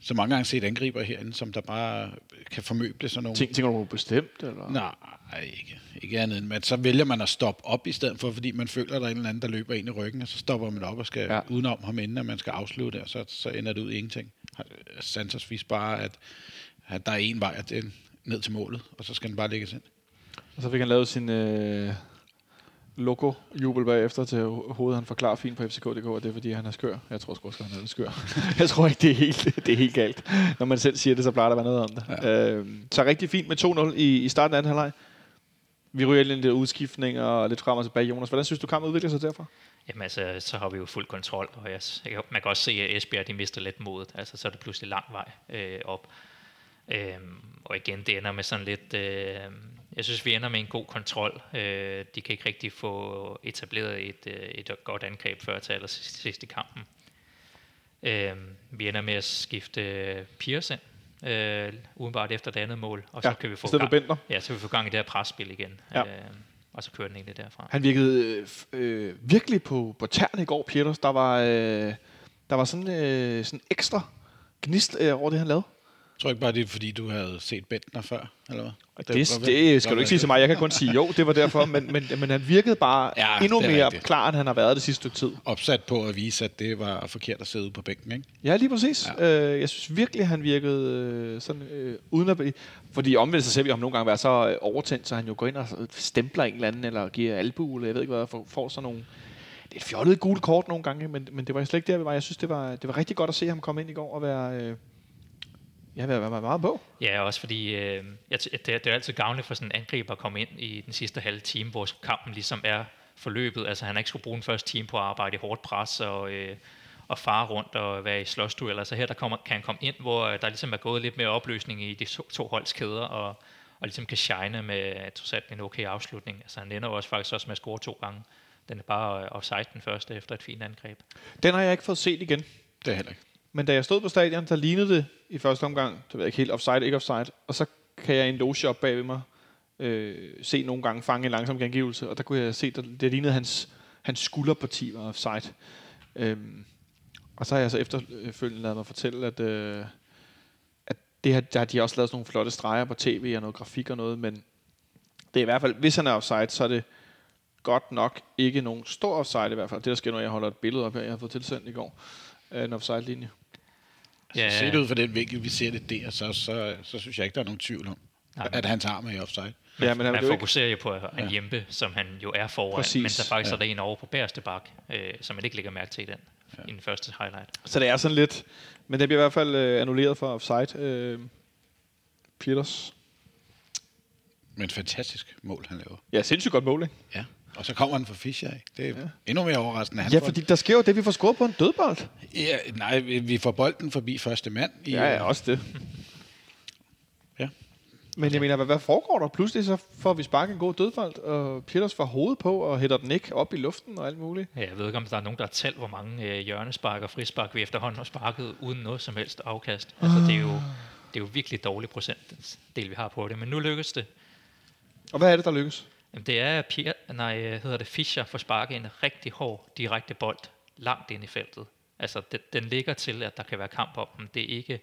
så mange gange set angriber herinde, som der bare kan formøble sådan nogle... Tænk, tænker du bestemt? Eller? Nej, ikke, ikke andet end, men så vælger man at stoppe op i stedet for, fordi man føler, at der er en eller anden, der løber ind i ryggen, og så stopper man op og skal Ja. ja. udenom ham, inden at man skal afslutte, og så, så ender det ud i ingenting. Santos viser bare, at, at der er en vej at den ned til målet, og så skal den bare lægges ind. Og så fik han lavet sin øh, logo-jubel bagefter til ho- hovedet. Han forklarer fint på FCK.dk, at det er fordi, han er skør. Jeg tror sgu også, han er lidt skør. jeg tror ikke, det er, helt, det er helt galt. Når man selv siger det, så plejer der at være noget om det. Ja. Øh, så rigtig fint med 2-0 i, i starten af anden halvleg. Vi ryger ind i lidt udskiftning og lidt frem og tilbage. Jonas, hvordan synes du, kampen udvikler sig derfra? Jamen altså, så har vi jo fuld kontrol, og jeg, jeg, man kan også se, at Esbjerg de mister lidt modet. Altså, så er det pludselig lang vej øh, op. Øhm, og igen, det ender med sådan lidt... Øh, jeg synes, vi ender med en god kontrol. Øh, de kan ikke rigtig få etableret et, øh, et godt angreb før til allersidst sidst i kampen. Øh, vi ender med at skifte Piers ind, øh, udenbart efter det andet mål, og så Ja, kan vi få gang, Bentner. ja, så vi få gang i det her presspil igen. Ja. Øh, og så kører den egentlig derfra. Han virkede øh, øh, virkelig på, på tæerne i går, Pieters. Der var, øh, der var sådan, øh, sådan ekstra gnist øh, over det, han lavede. Jeg tror ikke bare, det er fordi, du havde set Bentner før, eller hvad? Det, det, det skal du ikke sige til mig. Jeg kan kun sige jo, det var derfor. Men, men, men han virkede bare ja, endnu er mere rigtigt. klar, end han har været det sidste stykke tid. Opsat på at vise, at det var forkert at sidde ude på bænken, ikke? Ja, lige præcis. Ja. Øh, jeg synes virkelig, han virkede øh, sådan, øh, uden at... Fordi omvendt så ser vi ham nogle gange være så øh, overtændt, så han jo går ind og stempler en eller anden, eller giver albu, eller jeg ved ikke hvad, får, får sådan nogle... Det er et fjollet gule kort nogle gange, men, men det var slet ikke der, vi var. Jeg synes, det var, det var rigtig godt at se ham komme ind i går og være... Øh, ja, være, være meget på. Ja, også fordi øh, jeg, det, er- det er altid gavnligt for sådan en angriber at komme ind i den sidste halve time, hvor kampen ligesom er forløbet. Altså han har ikke skulle bruge den første time på at arbejde i hårdt pres og, øh, og fare rundt og være i slåsdueller. Så her der kommer, kan han komme ind, hvor øh, der ligesom er gået lidt mere opløsning i de to, to holds kæder, og, og ligesom kan shine med trods alt en okay afslutning. Altså han ender også faktisk også med at score to gange. Den er bare øh, offside den første efter et fint angreb. Den har jeg ikke fået set igen. Det er heller ikke. Men da jeg stod på stadion, der lignede det i første omgang, det ved jeg ikke helt, offside, ikke offside, og så kan jeg i en loge op bag ved mig øh, se nogle gange fange en langsom gengivelse, og der kunne jeg se, der, det lignede hans, hans skulderparti var offside. Øhm, og så har jeg så efterfølgende lavet mig fortælle, at, øh, at det her, der har de også lavet sådan nogle flotte streger på tv og noget grafik og noget, men det er i hvert fald, hvis han er offside, så er det godt nok ikke nogen stor offside i hvert fald. Det der sker, når jeg holder et billede op her, jeg har fået tilsendt i går, af en offside-linje. Ja. Ja. Så set ud fra den vinkel, vi ser det der, så, så, så synes jeg ikke, der er nogen tvivl om, Nej. at hans arm er i offside. Ja, men han ikke, fokuserer jo på en Ja. Jempe, som han jo er foran, Præcis. men der faktisk Ja. er der en over på bagerste bak, øh, som man ikke lægger mærke til i den, ja. i den første highlight. så det er sådan lidt, men det bliver i hvert fald øh, annulleret for offside. Øh, Peters. Men fantastisk mål, han laver. Ja, sindssygt godt mål, ikke? Ja. Og så kommer han fra Fischer, ikke? Det er Ja. endnu mere overraskende. Han Ja, fordi der sker jo det, vi får scoret på en dødbold. Ja, nej, vi vi får bolden forbi første mand. I, Ja, ja, også det. Ja. Men jeg mener, hvad, hvad foregår der? Pludselig så får vi sparket en god dødbold, og Peters får hovedet på og hætter den ikke op i luften og alt muligt. Ja, Jeg ved ikke, om der er nogen, der har talt, hvor mange øh, hjørnespark og frispark vi efterhånden har sparket uden noget som helst afkast. Altså, det er jo, det er jo virkelig dårlig procentdel, vi har på det. Men nu lykkes det. Og hvad er det, der lykkes? Jamen, det er, Pierre, nej, øh, hedder det Fischer for sparket en rigtig hård, direkte bold langt ind i feltet. Altså, den, den ligger til, at der kan være kamp om den. Det er ikke...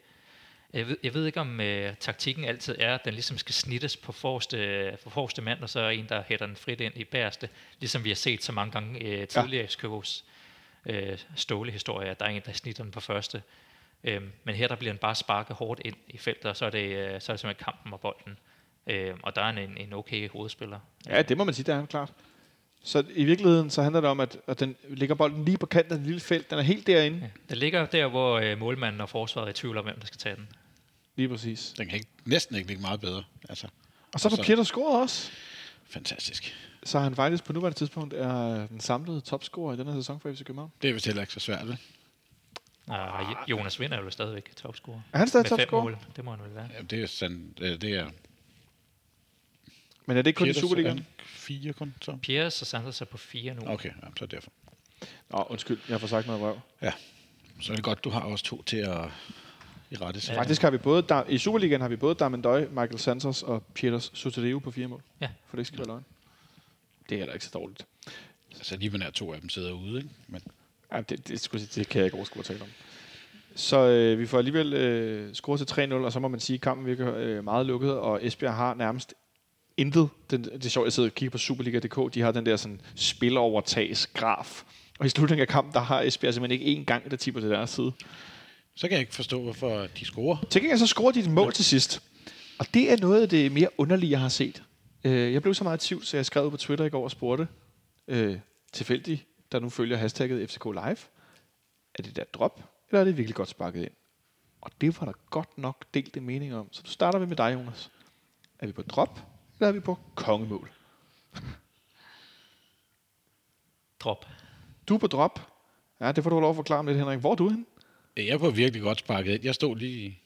Jeg ved, jeg ved ikke, om øh, taktikken altid er, at den ligesom skal snittes på forreste, på forreste mand, og så er en, der hætter den frit ind i bagerste, ligesom vi har set så mange gange øh, tidligere i SKV's øh, stålehistorie, at der er en, der snitter den på første. Øhm, men her der bliver den bare sparket hårdt ind i feltet, og så er det, øh, så er det simpelthen kampen om bolden. Øhm, og der er en, en okay hovedspiller. Ja, det må man sige, det er han klart. Så i virkeligheden så handler det om, at, at den ligger bolden lige på kanten af det lille felt. Den er helt derinde. Ja, den ligger der, hvor øh, målmanden og forsvaret er i tvivl om, hvem der skal tage den. Lige præcis. Den kan ikke, næsten ikke ligge meget bedre. Altså, Og så får Peters scoret også. fantastisk. Så han faktisk på nuværende tidspunkt er den samlede topscorer i denne her sæson for FC København. Det er vist heller ikke så svært, vel? Og Jonas Vind er jo stadigvæk topscorer. Er han stadig topscorer? mål. Det må han vel være. Ja, det er sådan, det er- det er Men er det ikke kun i Pieters er Superligaen? Fire kun, så. Pierre og Sanders er på fire nu. Okay, ja, så er det derfor. Nå, undskyld, jeg får sagt noget røv. Ja, så er det godt, du har også to til at i rette sig. Ja. Faktisk har vi både, der, i Superligaen har vi både Damendøj, Michael Santos og Pieters Soteleo på fire mål. Ja. For det ikke skal være løgn. Det er heller ikke så dårligt. Altså lige nær to af dem sidder ude, ikke? Men Ja, det, det, skulle jeg sige, det kan jeg ikke overskue at tale om. Så øh, vi får alligevel øh, scoret til 3-0, og så må man sige, at kampen virker øh, meget lukket, og Esbjerg har nærmest intet. Den, det er sjovt, jeg sidder og kigger på Superliga.dk, de har den der sådan spilovertagsgraf. Og i slutningen af kampen, der har Esbjerg simpelthen ikke én gang, der tipper til deres side. så kan jeg ikke forstå, hvorfor de scorer. Til gengæld så scorer de et mål til sidst. Og det er noget af det mere underlige, jeg har set. Øh, jeg blev så meget i tvivl, så jeg skrev på Twitter i går og spurgte øh, tilfældigt, der nu følger hashtagget FCK Live. Er det der drop, eller er det virkelig godt sparket ind? Og det var der godt nok delt en mening om. Så du starter vi med dig, Jonas. Er vi på drop, eller er vi på kongemål? Drop. Du er på drop. Ja, det får du lov at forklare om lidt, Henrik. Hvor er du hen? Jeg på virkelig godt sparket ind. Jeg stod lige...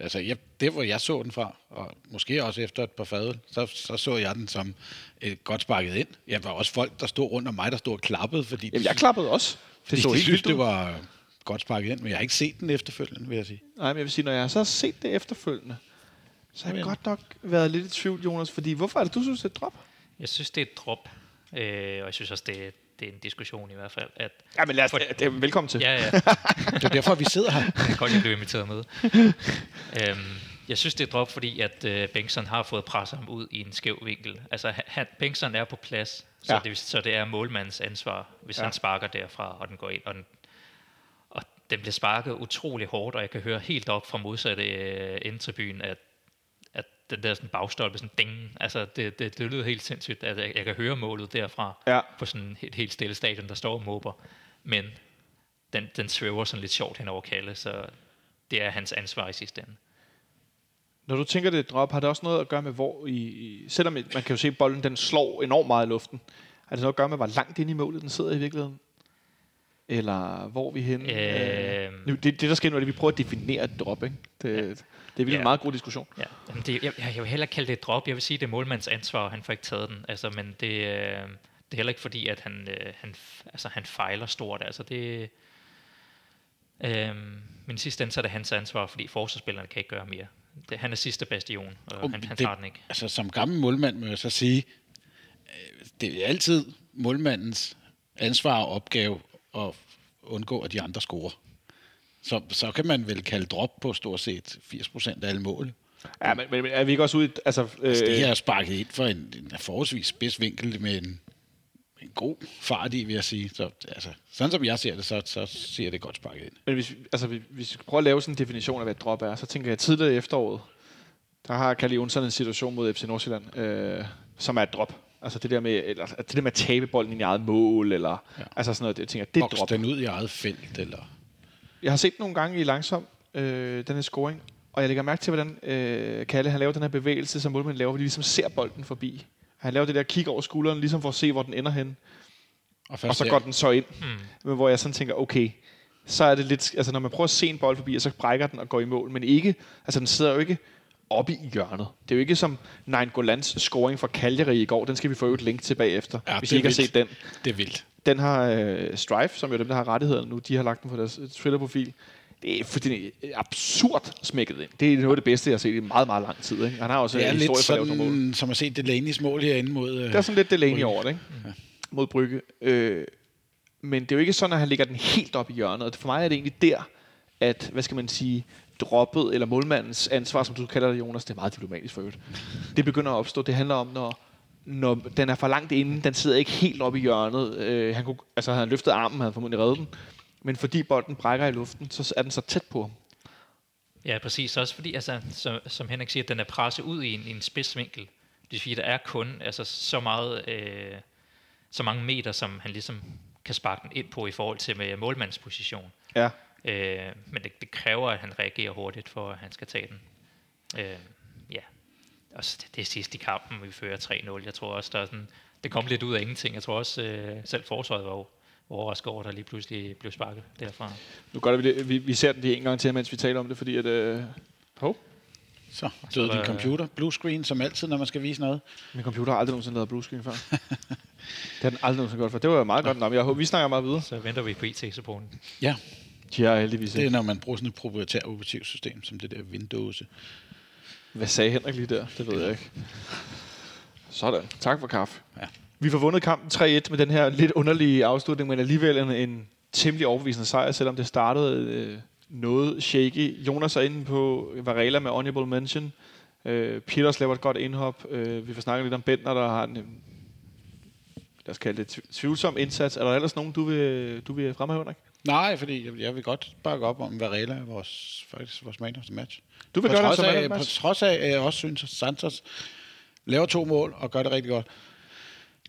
Altså, jeg, det hvor jeg så den fra, og måske også efter et par fadøl, så, så så jeg den som et godt sparket ind. Jeg var også folk, der stod rundt om mig, der stod og klappede, fordi, Jamen, jeg klappede også. fordi Det så de helt synes, det var godt sparket ind, men jeg har ikke set den efterfølgende, vil jeg sige. Nej, men jeg vil sige, når jeg så har set det efterfølgende, så har jeg godt nok været lidt i tvivl, Jonas. Fordi hvorfor er det, du synes, det er et drop? Jeg synes, det er et drop. Øh, og jeg synes også, det er, det er en diskussion i hvert fald. At, Ja, men lad os, For- det er velkommen til. ja, ja, Det er derfor, vi sidder her. jeg kan godt lide at blive inviteret med. øhm, jeg synes, det er drop, fordi at øh, Bengtsson har fået presset ham ud i en skæv vinkel. Altså, han- Bengtsson er på plads, så, Ja. det, så det er målmandens ansvar, hvis Ja. han sparker derfra, og den går ind. Og den, og den bliver sparket utrolig hårdt, og jeg kan høre helt op fra modsatte øh, indtribuen, at, at den der sådan bagstolpe, sådan ding, altså det, det, det lyder helt sindssygt, at jeg, jeg kan høre målet derfra Ja. på sådan et helt stille stadion, der står og måber. Men den, den svæver sådan lidt sjovt hen over Kalle, så det er hans ansvar i sidste ende. Når du tænker, det et drop, har det også noget at gøre med, hvor i, i selvom man kan jo se, at bolden den slår enormt meget i luften, har det noget at gøre med, hvor langt inde i målet den sidder i virkeligheden? Eller hvor er vi henne? Øhm. Øh, nu, det, det, der sker nu, er, at vi prøver at definere et drop. Ikke? Det, det er virkelig Ja. en meget god diskussion. Ja, jamen det, jeg, jeg vil heller ikke kalde det et drop. Jeg vil sige, det er målmands ansvar, og han får ikke taget den. Altså, men det, øh, det er heller ikke fordi, at han, øh, han, altså, han fejler stort. Altså, det, øh, men i sidste ende, så er det hans ansvar, fordi forsvarsspillerne kan ikke gøre mere. Det, han er sidste bastion, og Og han, han det- tager den ikke. Altså, som gammel målmand må jeg så sige, øh, det er altid målmandens ansvar og opgave at undgå, at de andre scorer. Så, så kan man vel kalde drop på stort set 80% af alle mål. Ja, men, men, er vi ikke også ude. Altså, øh, Altså, det her er sparket ind for en, en forholdsvis spids vinkel med en, en god fart i, vil jeg sige. Så, altså, sådan som jeg ser det, så, så ser det godt sparket ind. Men hvis, vi- altså, vi- hvis vi skal prøve at lave sådan en definition af, hvad et drop er, så tænker jeg tidligere i efteråret, der har Kalle Jonsson en situation mod FC Nordsjælland, øh, som er et drop. Altså det der med, eller, det der med at tabe bolden i eget mål, eller ja. altså sådan noget, det, jeg tænker, det et Boks drop. den ud i eget felt, eller... Jeg har set nogle gange i langsom, øh, den her scoring, og jeg lægger mærke til, hvordan øh, Kalle han laver den her bevægelse, som målmanden laver, hvor de ligesom ser bolden forbi. Han laver det der kig over skulderen, ligesom for at se, hvor den ender hen. Og, Og så der- går den så ind. Mm. Men hvor jeg sådan tænker, okay, så er det lidt, altså når man prøver at se en bold forbi, og så brækker den og går i mål, men ikke, altså den sidder jo ikke oppe i hjørnet. Det er jo ikke som Nine Golans scoring fra Cagliari i går, den skal vi få et link til bagefter, Ja, ja, hvis I ikke har vildt. set den. Det er vildt. Den har øh, Strife, som jo dem, der har rettighederne nu, de har lagt den på deres øh, Twitter-profil. Det er fuldstændig absurd smækket ind. Det er noget af det bedste, jeg har set i meget, meget lang tid. Ikke? Han har også en lidt historie for at lave nogle mål. som at se Delaney's mål herinde mod... Øh, Der er sådan lidt Delaney Brygge. over det, ikke? Mod Brygge. Øh, men det er jo ikke sådan, at han ligger den helt op i hjørnet. Og For mig er det egentlig der, at, hvad skal man sige, droppet, eller målmandens ansvar, som du kalder det, Jonas, det er meget diplomatisk for øvrigt. Det begynder at opstå. Det handler om, når, når den er for langt inde, den sidder ikke helt op i hjørnet. Øh, han kunne, altså havde han løftet armen, havde han formodentlig reddet den. Men fordi bolden brækker i luften, så er den så tæt på ham. Ja, præcis. Også fordi, altså, som, som Henrik siger, den er presset ud i en, i en spidsvinkel. Det vil sige, der er kun altså, så meget, øh, så mange meter, som han ligesom kan sparke den ind på i forhold til med målmandsposition. Ja. Øh, men det, det kræver, at han reagerer hurtigt, for at han skal tage den. Øh, ja. Og så det, det er sidst i kampen, vi fører 3-0. Jeg tror også, der er sådan, det kom lidt ud af ingenting. Jeg tror også, øh, selv forsvaret var overrasket over, at der lige pludselig blev sparket derfra. Nu gør det, vi, det- vi, vi ser den lige en gang til, mens vi taler om det, fordi at... Øh, hov. Så døde din computer. Blue screen, som altid, når man skal vise noget. Min computer har aldrig nogensinde lavet bluescreen før. det har den aldrig nogensinde gjort før. Det var meget godt. Nå, men jeg håber, vi snakker meget videre. Så venter vi på IT-supporten. Ja, De har heldigvis det er, ikke. når man bruger sådan et proprietært operativsystem, som det der Windows. Hvad sagde Henrik lige der? Det ved jeg ikke. Sådan. Tak for kaffe. Ja. Vi får vundet kampen 3-1 med den her lidt underlige afslutning, men alligevel en, en temmelig overbevisende sejr, selvom det startede øh, noget shaky. Jonas er inde på Varela med honorable mention. Øh, Peters laver et godt indhop. Øh, vi får snakket lidt om Bentner, der har en, øh, lad os kalde det, tv- tvivlsom indsats. Er der ellers nogen, du vil, du vil fremhæve, Henrik? Nej, fordi jeg, jeg vil godt bakke op om Varela, er vores, faktisk vores man of the match. Du vil på gøre det som af, På trods af, at jeg også synes, at Santos laver to mål og gør det rigtig godt.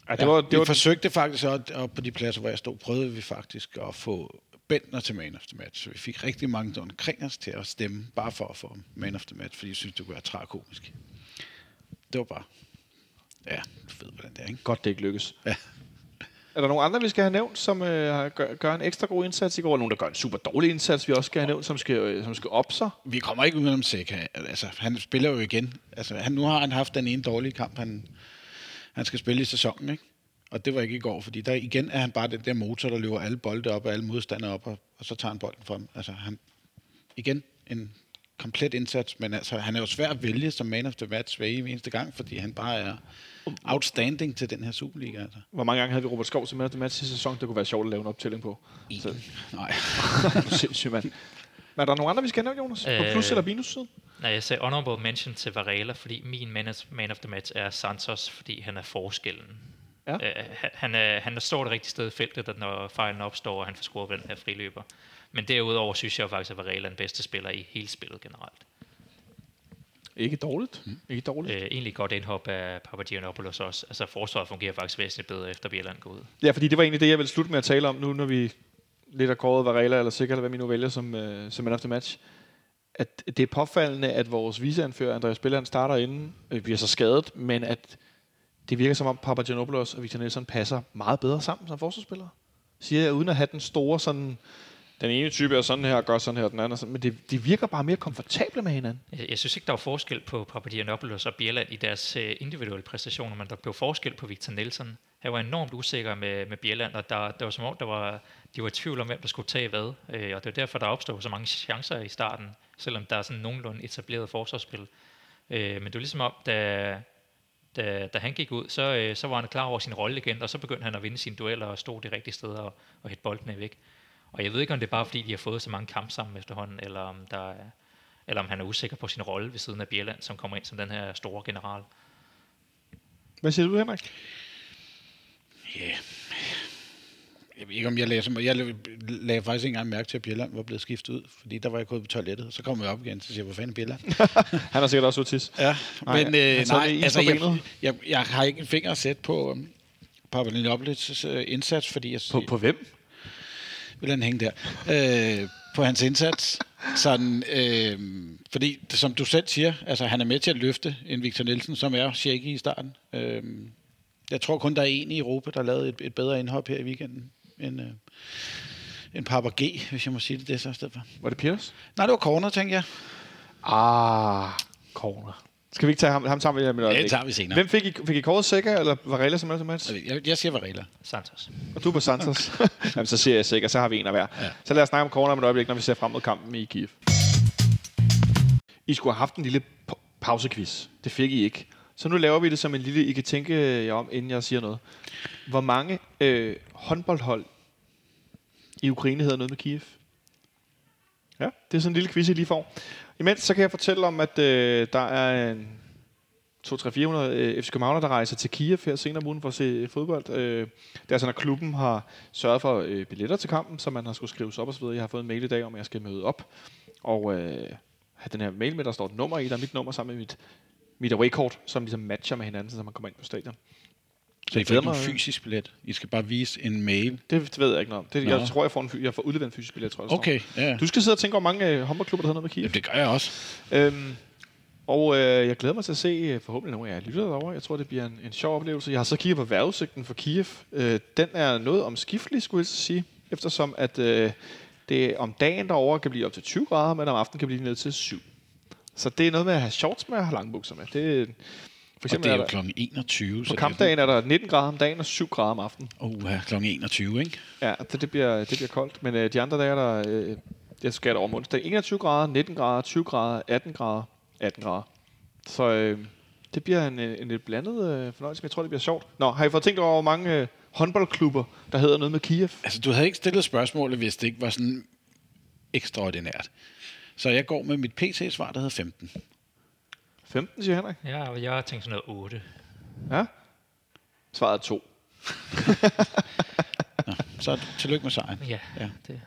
Ja, det var, det vi var, forsøgte faktisk, at, og på de pladser, hvor jeg stod, prøvede vi faktisk at få Bentner til man of the match. Så vi fik rigtig mange omkring os til at stemme, bare for at få man of the match, fordi jeg synes, det kunne være trakomisk. Det var bare... Ja, du ved, hvordan det er, ikke? godt, det ikke lykkes. Ja. Er der nogen andre, vi skal have nævnt, som øh, gør, gør en ekstra god indsats i går? Eller nogen, der gør en super dårlig indsats, vi også skal have nævnt, som skal, øh, som skal op sig? Vi kommer ikke udenom Seca. Altså, han spiller jo igen. Altså, han, nu har han haft den ene dårlige kamp, han, han skal spille i sæsonen, ikke? Og det var ikke i går, fordi der igen er han bare den der motor, der løber alle bolde op og alle modstandere op, og, og så tager han bolden fra ham. Altså, han, igen, en komplet indsats, men altså, han er jo svær at vælge som man of the match hver eneste gang, fordi han bare er outstanding til den her Superliga. Altså. Hvor mange gange havde vi Robert Skov som man of the match i sæson? Det kunne være sjovt at lave en optælling på. Så, Nej. sindssygt, mand. Men er der nogen andre, vi skal have Jonas? På Øh, plus- eller minussiden? Nej, jeg sagde honorable mention til Varela, fordi min man of, man of the match er Santos, fordi han er forskellen. Ja. Øh, han- han, er, han står det rigtige sted i feltet, når fejlen opstår, og han får scoret ved den her friløber. Men derudover synes jeg jo faktisk, at Varela er den bedste spiller i hele spillet generelt. Ikke dårligt. Mm. Ikke dårligt. Øh, egentlig godt indhop af Papagiannopoulos også. Altså forsvaret fungerer faktisk væsentligt bedre, efter Bjelland går ud. Ja, fordi det var egentlig det, jeg ville slutte med at tale om nu, når vi lidt har kåret Varela eller Sikker, eller hvad vi nu vælger som, øh, som man the match. At det er påfaldende, at vores viseanfører, Andreas Spiller, starter inden, øh, bliver så skadet, men at det virker som om Papagiannopoulos og Victor Nelson passer meget bedre sammen som forsvarsspillere. Siger jeg, uden at have den store sådan... Den ene type er sådan her, og gør sådan her, og den anden er sådan, men det, de virker bare mere komfortable med hinanden. Jeg, jeg synes ikke, der var forskel på Papagiannopoulos og Bjelland i deres øh, individuelle præstationer, men der blev forskel på Victor Nelson. Han var enormt usikker med, med Bjelland, og der, der var som om, der var, de var i tvivl om, hvem der skulle tage hvad. Øh, og det var derfor, der opstod så mange chancer i starten, selvom der er sådan nogenlunde etableret forsvarsspil. Øh, men det var ligesom om, da, da, da han gik ud, så, øh, så var han klar over sin rolle igen, og så begyndte han at vinde sine dueller og stod det rigtige sted og, og hætte boldene væk. Og jeg ved ikke, om det er bare fordi, de har fået så mange kampe sammen efterhånden, eller om, der er, eller om han er usikker på sin rolle ved siden af Bjelland, som kommer ind som den her store general. Hvad siger du, Henrik? Jeg ved ikke, om jeg så meget- jeg lagde, faktisk ikke engang mærke til, at Bjelland var blevet skiftet ud, fordi der var jeg gået på toilettet, så kom jeg op igen, så siger jeg, hvor fanden er Bjelland? Han har sikkert også autis. Ja, Nej, men øh, nej, altså, jeg, jeg, jeg, har ikke en finger at sætte på um, Papalinopoulos' uh, indsats, fordi jeg På, på hvem? vil han hænge der, øh, på hans indsats. Sådan, øh, fordi, som du selv siger, altså, han er med til at løfte en Victor Nielsen, som er shaky i starten. Øh, jeg tror kun, der er en i Europa, der lavet et, et bedre indhop her i weekenden, end, øh, end Papa G, hvis jeg må sige det, det så i stedet for. Var det Peters? Nej, det var corner, tænker jeg. Ah, corner. Skal vi ikke tage ham, ham sammen med Ja, det tager vi senere. Hvem fik I, fik I kåret Sikker, eller Varela som helst match? Jeg, jeg, jeg siger Varela. Santos. Og du er på Santos. Jamen, så siger jeg Sikker, så har vi en af hver. Ja. Så lad os snakke om corner om et øjeblik, når vi ser frem mod kampen i Kiev. I skulle have haft en lille pa- pausequiz. Det fik I ikke. Så nu laver vi det som en lille, I kan tænke jer om, inden jeg siger noget. Hvor mange øh, håndboldhold i Ukraine hedder noget med Kiev? Ja, det er sådan en lille quiz, I lige får. Imens så kan jeg fortælle om, at øh, der er en 2-3-400 øh, FC Københavner, der rejser til Kiev her senere om ugen for at se fodbold. Øh, det er sådan, at klubben har sørget for øh, billetter til kampen, så man har skulle skrives op og så videre. Jeg har fået en mail i dag om, at jeg skal møde op og øh, have den her mail med, der står et nummer i. Der er mit nummer sammen med mit, mit away-kort, som ligesom matcher med hinanden, så man kommer ind på stadion. Så I får ikke en fysisk billet. I skal bare vise en mail. Det, ved jeg ikke noget om. Det, Nå. jeg tror, jeg får, en, jeg får udleveret en fysisk billet, tror jeg. Okay, ja. Du skal sidde og tænke over, mange øh, håndboldklubber, der hedder noget med Kiev. Jamen, det gør jeg også. Øhm, og øh, jeg glæder mig til at se øh, forhåbentlig nogle af jer lytter derovre. Jeg tror, det bliver en, en sjov oplevelse. Jeg har så kigget på vejrudsigten for Kiev. Øh, den er noget omskiftelig, skulle jeg sige. Eftersom at øh, det om dagen derovre kan blive op til 20 grader, men om aftenen kan blive ned til 7. Så det er noget med at have shorts med og have lange bukser med. Det, for Og eksempel det er er jo der, klokken 21. på kampdagen er der 19 grader om dagen og 7 grader om aftenen. Oh, ja, klokken 21, ikke? Ja, det, det, bliver, det bliver koldt. Men øh, de andre dage er der, øh, jeg skal over onsdag, 21 grader, 19 grader, 20 grader, 18 grader, 18 grader. Så øh, det bliver en, øh, en lidt blandet øh, fornøjelse, men jeg tror, det bliver sjovt. Nå, har I fået tænkt over, hvor mange øh, håndboldklubber, der hedder noget med Kiev? Altså, du havde ikke stillet spørgsmålet, hvis det ikke var sådan ekstraordinært. Så jeg går med mit PC-svar, der hedder 15. 15, siger Henrik. Ja, og jeg har tænkt sådan noget 8. Ja. Svaret er 2. Så tillykke med sejren. Ja, Ja. det,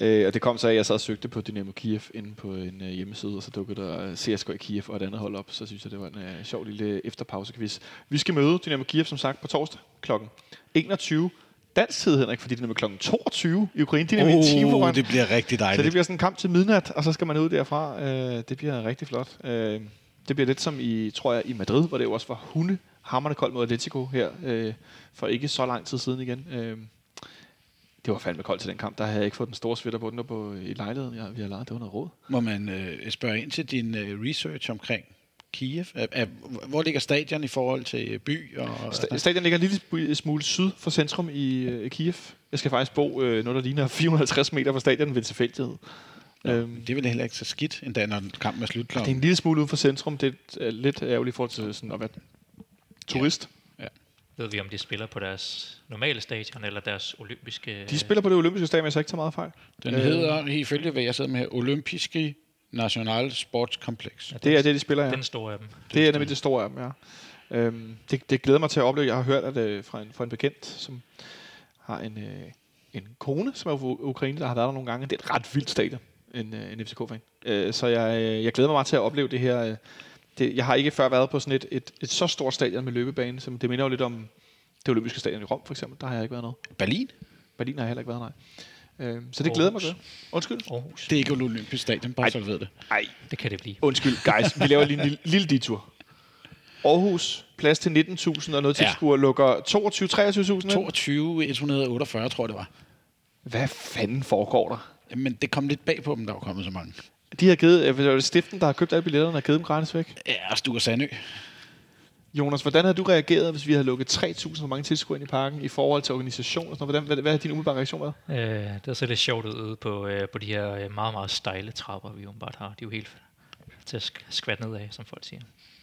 Øh, og det kom så af, at jeg og søgte på Dynamo Kiev inde på en øh, hjemmeside, og så dukkede der øh, CSKA Kiev og et andet hold op. Så synes jeg, det var en øh, sjov lille efterpausequiz. Vi skal møde Dynamo Kiev, som sagt, på torsdag kl. 21. Dansk tid, Henrik, fordi det er nemlig kl. 22 i Ukraine. De er nemlig en time foran. Oh, det bliver rigtig Så dejligt. det bliver sådan en kamp til midnat, og så skal man ud derfra. Øh, det bliver rigtig flot. Øh, det bliver lidt som i, tror jeg, i Madrid, hvor det jo også var hunde hammerne koldt mod Atletico her, øh, for ikke så lang tid siden igen. Øh, det var fandme koldt til den kamp. Der havde jeg ikke fået den store sweater på den på, i lejligheden, jeg, vi har lejet. Det var noget råd. Må man øh, spørge ind til din øh, research omkring Kiev? Hvor ligger stadion i forhold til by? Og, Sta- Stadion ligger en lille smule syd for centrum i øh, Kiev. Jeg skal faktisk bo øh, noget, der ligner 450 meter fra stadion ved tilfældighed. Øhm, det er vel heller ikke så skidt, endda når kampen er slut det er klokken. en lille smule uden for centrum. Det er øh, lidt ærgerligt i forhold til sådan at være turist. ved vi, om de spiller på deres normale stadion, eller deres olympiske... De spiller på det olympiske stadion, hvis jeg ikke tager meget fejl. Den Øh. hedder, ifølge hvad jeg sidder med her, Olympiske National Sportskompleks. Det er det, de spiller, ja. Den store af dem. Det er nemlig det store af dem, ja. Øhm, det, det glæder mig til at opleve. Jeg har hørt at, øh, fra, en, fra en bekendt, som har en, øh, en kone, som er fra Ukraine, der har været der nogle gange. Det er et ret vildt stadion, en, øh, en FCK-fan. Øh, så jeg, øh, jeg glæder mig meget til at opleve det her. Øh, det, jeg har ikke før været på sådan et, et, et så stort stadion med løbebane, som det minder jo lidt om det olympiske stadion i Rom, for eksempel. Der har jeg ikke været noget. Berlin? Berlin har jeg heller ikke været, nej. Øh, så det glæder mig Aarhus. til. Undskyld. Aarhus. Det er ikke Olympisk Stadion, bare Ej. så du ved det. Ej, Det kan det blive. Undskyld, guys. Vi laver lige en lille, lille detur. Aarhus, plads til 19.000 og noget Ja. tilskuer, lukker 22-23.000 ind. 22 148, tror jeg, det var. Hvad fanden foregår der? Men det kom lidt bag på dem, der var kommet så mange. De har givet, øh, stiften, der har købt alle billetterne og givet dem gratis væk. Ja, Stuk og Sandø. Jonas, hvordan havde du reageret, hvis vi havde lukket 3.000 for mange tilskuere ind i parken i forhold til organisation? Og sådan noget? Hvordan, hvad, hvad har din umiddelbare reaktion været? Øh, det ser lidt sjovt ud ude på, øh, på de her øh, meget, meget stejle trapper, vi åbenbart har. De er jo helt til at sk- skvatte ned af, som folk siger.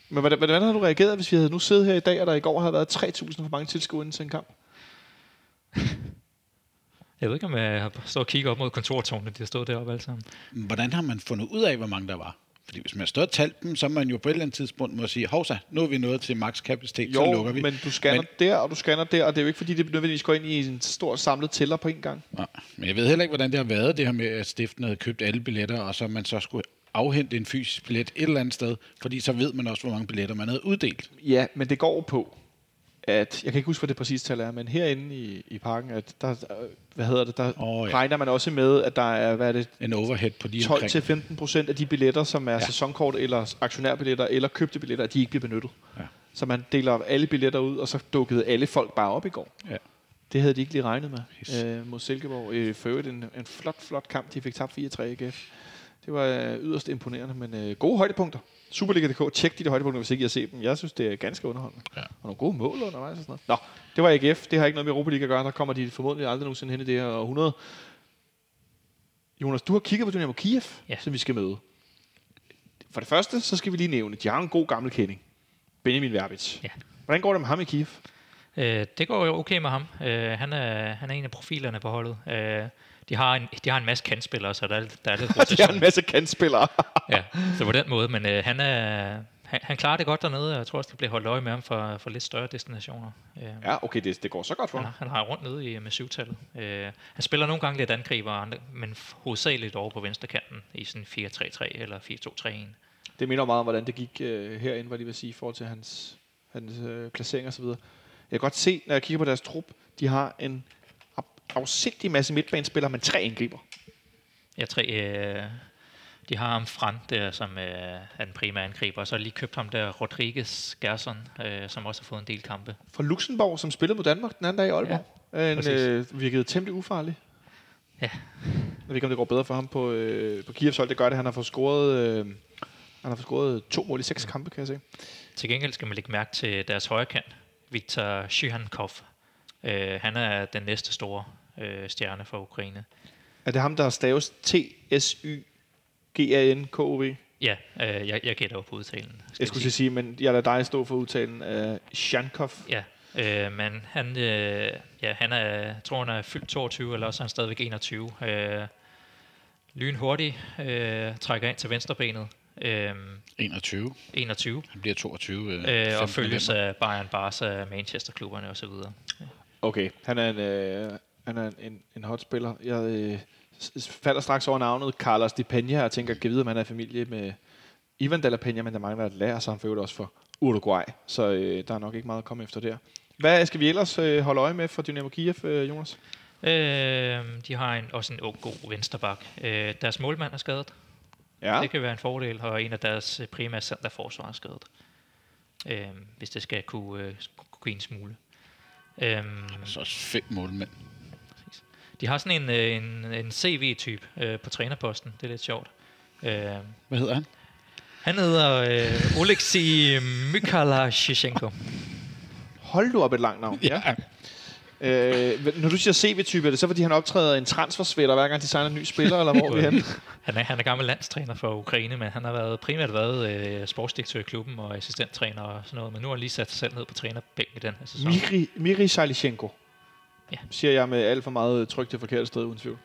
Men hvordan, hvordan havde du reageret, hvis vi havde nu siddet her i dag, og der i går havde været 3.000 for mange tilskuere til en kamp? Jeg ved ikke, om jeg har stået og kigget op mod kontortårnene, de har stået deroppe alle sammen. Hvordan har man fundet ud af, hvor mange der var? Fordi hvis man har stået og talt dem, så er man jo på et eller andet tidspunkt må sige, hovsa, nu er vi nået til max kapacitet, så Jo, lukker vi. men du scanner men, der, og du scanner der, og det er jo ikke, fordi det nødvendigvis går ind i en stor samlet tæller på en gang. Nej, men jeg ved heller ikke, hvordan det har været, det her med, at stiften havde købt alle billetter, og så man så skulle afhente en fysisk billet et eller andet sted, fordi så ved man også, hvor mange billetter man havde uddelt. Ja, men det går på, at, jeg kan ikke huske, hvad det præcis tal er, men herinde i, i parken, at der, hvad hedder det, der oh, ja. regner man også med, at der er, hvad er det, En overhead på de omkring. 12-15 procent af de billetter, som er Ja. sæsonkort eller aktionærbilletter eller købte billetter, at de ikke bliver benyttet. Ja. Så man deler alle billetter ud, og så dukkede alle folk bare op i går. Ja. Det havde de ikke lige regnet med Pis. øh, mod Silkeborg. Øh, for øvrigt en, en flot, flot kamp. De fik tabt 4-3 AGF. Det var øh, yderst imponerende, men øh, gode højdepunkter. Superliga.dk, tjek de, de højdepunkter, hvis ikke I har set dem. Jeg synes, det er ganske underholdende. Ja. Og nogle gode mål undervejs og sådan noget. Nå, det var AGF. Det har ikke noget med Europa League at gøre. Der kommer de formodentlig aldrig nogensinde hen i det her århundrede. Jonas, du har kigget på Dynamo Kiev, Ja. som vi skal møde. For det første, så skal vi lige nævne, de har en god gammel kending. Benjamin Verbitz. Ja. Hvordan går det med ham i Kiev? Øh, det går jo okay med ham. Øh, han, er, han er en af profilerne på holdet. Øh, de, har en, de har en masse kantspillere, så der er, der er lidt De har rotation. en masse kantspillere. ja, så på den måde. Men øh, han, er, han, han klarer det godt dernede, og jeg tror også, der bliver holdt øje med ham for, for lidt større destinationer. Øh, Ja, okay, det, det går så godt for han, ham. har- han har rundt nede i med syvtallet. Øh, han spiller nogle gange lidt angriber, men hovedsageligt over på venstre kanten i sådan 4-3-3 eller 4-2-3-1. Det minder meget om, hvordan det gik øh, herinde, var lige vil sige, i forhold til hans, hans øh, placering og så videre. Jeg kan godt se, når jeg kigger på deres trup, de har en af- afsindig masse midtbanespillere, men tre angriber. Jeg tre, øh, de har ham Fran der, som øh, er den primære angriber, og så har lige købt ham der, Rodriguez Gerson, øh, som også har fået en del kampe. Fra Luxembourg, som spillede mod Danmark den anden dag i Aalborg. Ja, en, præcis. øh, virkede temmelig ufarlig. Ja. Jeg ved ikke, om det går bedre for ham på, øh, på Kievs hold. Det gør det. Han har fået scoret øh, Han har scoret to mål i seks kampe, kan jeg se. Til gengæld skal man lægge mærke til deres højre kant, Viktor Shyhankov. Øh, han er den næste store øh, stjerne for Ukraine. Er det ham, der staves T-S-Y-G-A-N-K-O-V? Ja, øh, jeg, jeg gætter jo på udtalen. skal Jeg skulle sige. sige, men jeg lader dig stå for udtalen af Shankov. Ja, øh, men han, øh, ja, han er, tror, han er fyldt 22, eller også er han stadigvæk 21. Øh, lynhurtig, øh, trækker ind til venstrebenet. Øh, 21. 21. Han bliver 22. Øh, Øh, 15. og følges af Bayern, Barca, Manchester-klubberne osv. Okay, han er en, øh, han er en, en, en hot spiller. Jeg øh, falder straks over navnet Carlos Di Peña, og tænker, kan vide, om han er i familie med Ivan de la Peña, men der mangler et lærer, så han får også for Uruguay. Så øh, der er nok ikke meget at komme efter der. Hvad skal vi ellers øh, holde øje med for Dynamo Kiev, øh, Jonas? Øh, de har en, også en ung, god vensterbak. Øh, deres målmand er skadet. Ja. Det kan være en fordel, og en af deres øh, primære centerforsvar er skadet. Øh, hvis det skal kunne, øh, kunne give en smule. Øh, Så også fem målmænd. De har sådan en, øh, en, en CV-type øh, på trænerposten. Det er lidt sjovt. Øh, Hvad hedder han? han hedder øh, Oleksiy Mykalashenko. Hold du op et langt navn. Øh, når du siger CV-type, er det så fordi, han optræder en transfersvætter, hver gang de signer en ny spiller, eller hvor er vi henne? Han er, han er gammel landstræner for Ukraine, men han har været, primært været øh, sportsdirektør i klubben og assistenttræner og sådan noget. Men nu har han lige sat sig selv ned på trænerbænken i den her sæson. Miri, Miri. Ja. Siger jeg med alt for meget tryk det forkerte sted, uden tvivl.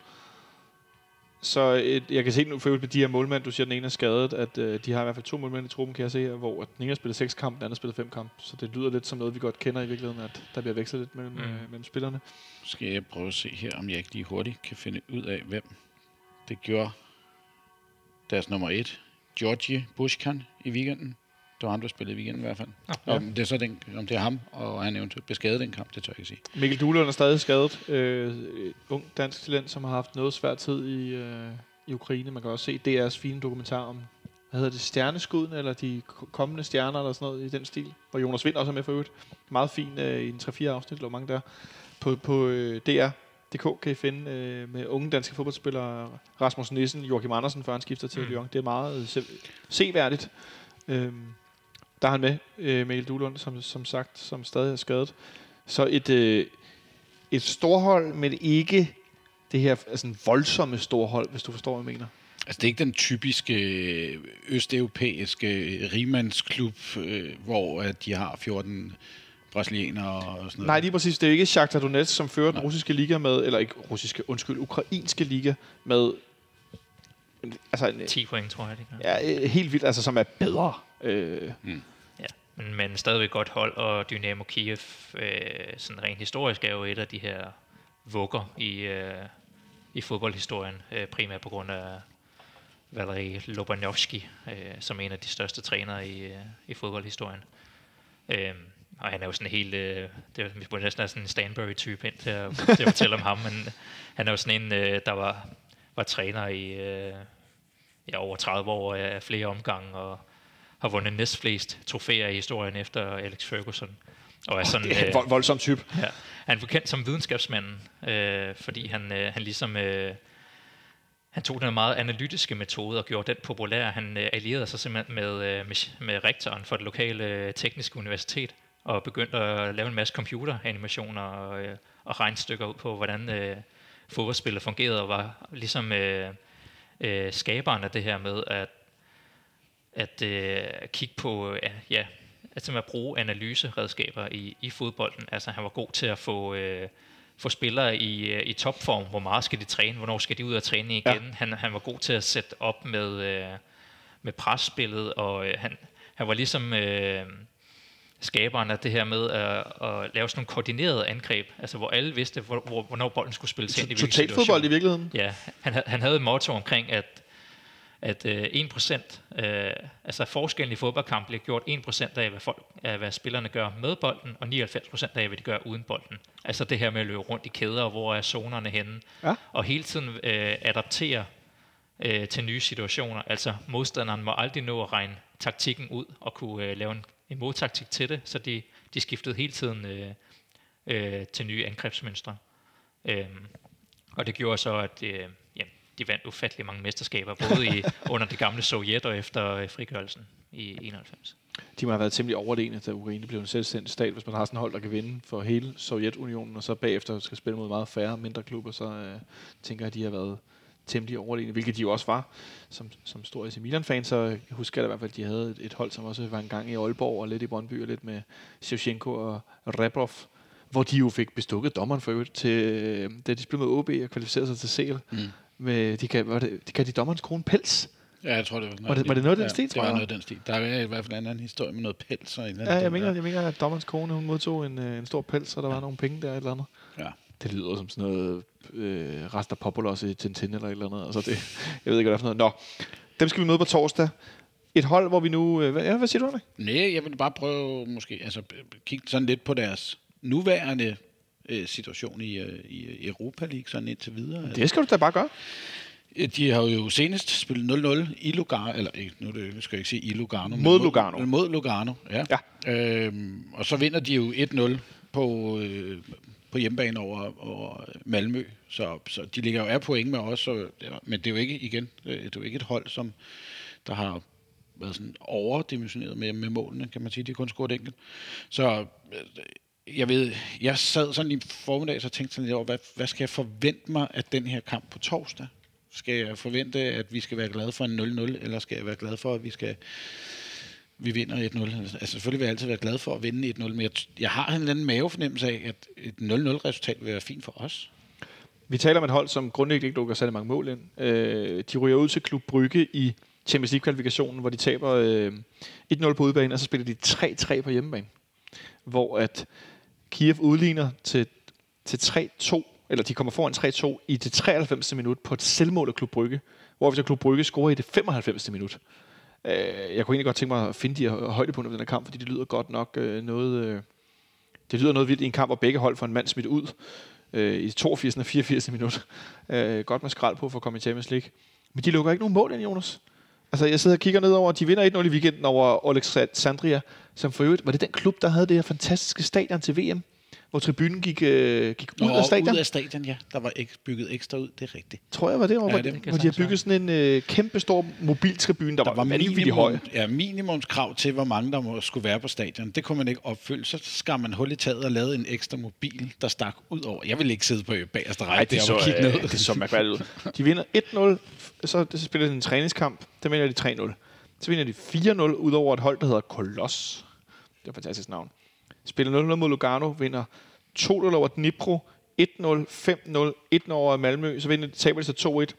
Så et, jeg kan se nu for med de her målmænd, du siger, den ene er skadet, at øh, de har i hvert fald to målmænd i truppen, kan jeg se her, hvor at den ene har spillet seks kampe, den anden har spillet fem kampe. Så det lyder lidt som noget, vi godt kender i virkeligheden, at der bliver vekslet lidt mellem, Mm. øh, mellem spillerne. Skal jeg prøve at se her, om jeg ikke lige hurtigt kan finde ud af, hvem det gjorde deres nummer et, Georgi Bushkan, i weekenden. Det var ham, der spillede i weekenden i hvert fald. Ja. Om, det er så den, om det er ham, og han eventuelt blev skadet den kamp, det tør jeg ikke sige. Mikkel Duhlund er stadig skadet. Øh, ung dansk talent, som har haft noget svært tid i, øh, i Ukraine. Man kan også se DR's fine dokumentar om, hvad hedder det, stjerneskuden, eller de ko- kommende stjerner, eller sådan noget i den stil. Og Jonas Vind også er med for øvrigt. Meget fin øh, i en 3-4 afsnit, hvor mange der. På, på øh, DR.dk kan I finde øh, med unge danske fodboldspillere, Rasmus Nissen, Joachim Andersen, før han skifter til Mm. mm. Lyon. Det er meget øh, se- seværdigt. Øhm, der er han med, øh, Mikkel Duhlund, som, som sagt, som stadig er skadet. Så et, øh, et storhold, men ikke det her altså en voldsomme storhold, hvis du forstår, hvad jeg mener. Altså, det er ikke den typiske øh, østeuropæiske rimandsklub, øh, hvor at de har 14 brasilianere og sådan noget. Nej, lige præcis. Det er ikke Shakhtar Donetsk, som fører den Nej. russiske liga med, eller ikke russiske, undskyld, ukrainske liga med, altså en, 10 point, tror jeg, det gør. ja, øh, helt vildt, altså som er bedre. Øh, Ja, men, men stadigvæk godt hold, og Dynamo Kiev, øh, sådan rent historisk, er jo et af de her vugger i, øh, i fodboldhistorien, øh, primært på grund af Valery Lobanovski, øh, som er en af de største trænere i, øh, i fodboldhistorien. Øh, og han er jo sådan helt, øh, det er, vi burde næsten have sådan en Stanbury-type ind til at, til at fortælle om ham, men han er jo sådan en, øh, der var, var træner i øh, ja, over 30 år af flere omgange, og har vundet næstflest trofæer i historien efter Alex Ferguson. Og er sådan, det er en øh, vold, voldsom type. ja, han er kendt som videnskabsmanden, øh, fordi han, øh, han ligesom... Øh, han tog den meget analytiske metode og gjorde den populær. Han øh, allierede sig simpelthen med, øh, med, med rektoren for det lokale øh, tekniske universitet og begyndte at lave en masse computeranimationer og, øh, og regnstykker ud på, hvordan øh, fodboldspillet fungerede og var ligesom øh, øh, skaberen af det her med at, at øh, kigge på, øh, ja, at simpelthen at bruge analyseredskaber i, i fodbolden. Altså han var god til at få, øh, få spillere i, øh, i topform. Hvor meget skal de træne? Hvornår skal de ud og træne igen? Ja. Han, han var god til at sætte op med, øh, med presspillet, og øh, han, han var ligesom øh, skaberen af det her med at, at lave sådan nogle koordinerede angreb, altså hvor alle vidste, hvor, hvor, hvornår bolden skulle spilles ind i hvilken situation. fodbold i virkeligheden. Ja, han, ha- han havde et motto omkring, at, at øh, 1%, øh, altså forskellen i fodboldkamp bliver gjort 1% af, hvad, folk, af, hvad spillerne gør med bolden, og 99% af, hvad de gør uden bolden. Altså det her med at løbe rundt i kæder, og hvor er zonerne henne, Ja. og hele tiden øh, adaptere øh, til nye situationer. Altså modstanderen må aldrig nå at regne taktikken ud og kunne øh, lave en, en modtaktik til det, så de, de skiftede hele tiden øh, øh, til nye angrebsmønstre. Øhm, og det gjorde så, at øh, de vandt ufattelig mange mesterskaber, både i, under det gamle Sovjet og efter øh, frigørelsen i 91. De må have været temmelig overlegne, da Ukraine blev en selvstændig stat. Hvis man har sådan et hold, der kan vinde for hele Sovjetunionen, og så bagefter skal spille mod meget færre, mindre klubber, så øh, tænker jeg, at de har været temmelig overlegne, hvilket de jo også var. Som, som stor AC Milan-fan, så husker jeg i hvert fald, at de havde et, et hold, som også var en gang i Aalborg, og lidt i Brøndby, og lidt med Shevchenko og Rebrov, hvor de jo fik bestukket dommeren for øvrigt, til, øh, da de spillede med OB og kvalificerede sig til CL. Mm. Med, de kan, var det, de kan de dommerens krone pels. Ja, jeg tror, det var Var det- var det noget af den stil, det tror var jeg? noget af den stil. Der er i hvert fald en anden historie med noget pels og en eller anden Ja, jeg mener, jeg mener, at dommerens kone hun modtog en, øh, en stor pels, og der var nogle penge der et eller andet. Ja. Det lyder som sådan noget øh, Rasta Populos i Tintin eller et eller andet. Altså det, jeg ved ikke, hvad det er for noget. Nå, dem skal vi møde på torsdag. Et hold, hvor vi nu... Øh, hvad, ja, hvad siger du, Henrik? Nej, jeg vil bare prøve måske, altså kigge sådan lidt på deres nuværende øh, situation i, øh, i Europa League sådan indtil videre. Det skal du da bare gøre. Øh, De har jo senest spillet 0-0 i Lugano, eller ikke, nu skal jeg ikke sige i Lugano. Mod Lugano. Mod, mod Lugano, ja. Ja. Øhm, og så vinder de jo 1-0 på, øh, på hjemmebane over, over Malmø. Så, så de ligger jo af point med os, så, ja, men det er jo ikke igen, øh, det er jo ikke et hold, som der har været sådan overdimensioneret med, med målene, kan man sige. De har kun scoret enkelt. Så øh, jeg ved, jeg sad sådan i formiddag og tænkte sådan lidt over, hvad, hvad skal jeg forvente mig af den her kamp på torsdag? Skal jeg forvente, at vi skal være glade for en 0-0, eller skal jeg være glad for, at vi skal vi vinder 1-0? Altså selvfølgelig vil jeg altid være glad for at vinde 1-0, men jeg, jeg har en eller anden mavefornemmelse af, at et 0-0-resultat vil være fint for os. Vi taler om et hold, som grundlæggende ikke lukker særlig mange mål ind. Øh, de ryger ud til Klub Brygge i Champions League-kvalifikationen, hvor de taber øh, 1-0 på udebane, og så spiller de 3-3 på hjemmebane. Hvor at Kiev udligner til, til 3-2, eller de kommer foran 3-2 i det 93. minut på et selvmål af Klub Brygge, hvor så Klub Brygge scorer i det 95. minut. Øh, jeg kunne egentlig godt tænke mig at finde de her højdepunkter ved den her kamp, fordi det lyder godt nok øh, noget... Øh, det lyder noget vildt i en kamp, hvor begge hold får en mand smidt ud øh, i 82. og 84. minut. Øh, godt med skrald på for at komme i Champions League. Men de lukker ikke nogen mål ind, Jonas. Altså, jeg sidder og kigger ned over, de vinder 1-0 i weekenden over Alexandria, som for øvrigt, var det den klub, der havde det her fantastiske stadion til VM, hvor tribunen gik, øh, gik ud Nå, af stadion? Ud af stadion, ja. Der var ikke bygget ekstra ud, det er rigtigt. Tror jeg var det, hvor, Ja, det hvor de har bygget sådan en øh, kæmpe stor mobiltribune, der, Der var høj. minimum, ja, minimumskrav til, hvor mange der må, skulle være på stadion. Det kunne man ikke opfylde. Så skar man hul i taget og lavede en ekstra mobil, der stak ud over. Jeg vil ikke sidde på bagerste række der og så, kigge ned. det så mærkværdigt ud. De vinder 1-0, så det spiller de en træningskamp. Der vinder de 3-0. Så vinder de 4-0 ud over et hold, der hedder Koloss. Det er et fantastisk navn. Spiller 0-0 mod Lugano, vinder 2-0 over Dnipro, 1-0, 5-0, 1-0 over Malmø, så vinder de, taber de så 2-1.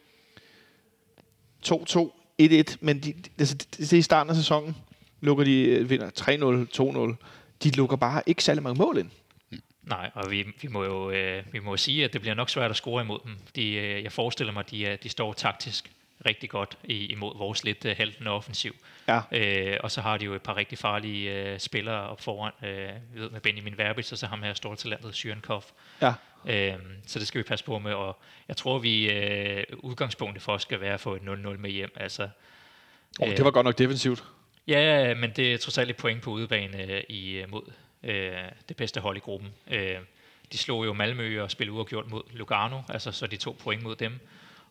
2-2, 1-1, men de, altså, det, det er i starten af sæsonen, lukker de, øh, vinder 3-0, 2-0. De lukker bare ikke særlig mange mål ind. Nej, og vi, vi må jo øh, vi må sige, at det bliver nok svært at score imod dem. De, øh, jeg forestiller mig, at de, øh, de står taktisk rigtig godt imod vores lidt øh, haltende offensiv. Ja. Øh, og så har de jo et par rigtig farlige øh, spillere op foran, øh, ved med Benjamin Verbitz, og så ham her store talentet, Syrenkov. Ja. Øh, så det skal vi passe på med, og jeg tror, vi øh, udgangspunktet for os skal være at få et 0-0 med hjem. Altså, Oh, det var godt nok defensivt. Ja, men det er trods alt et point på udebane øh, i, øh, mod øh, det bedste hold i gruppen. Øh, de slog jo Malmø og spillede uafgjort mod Lugano, altså så de to point mod dem.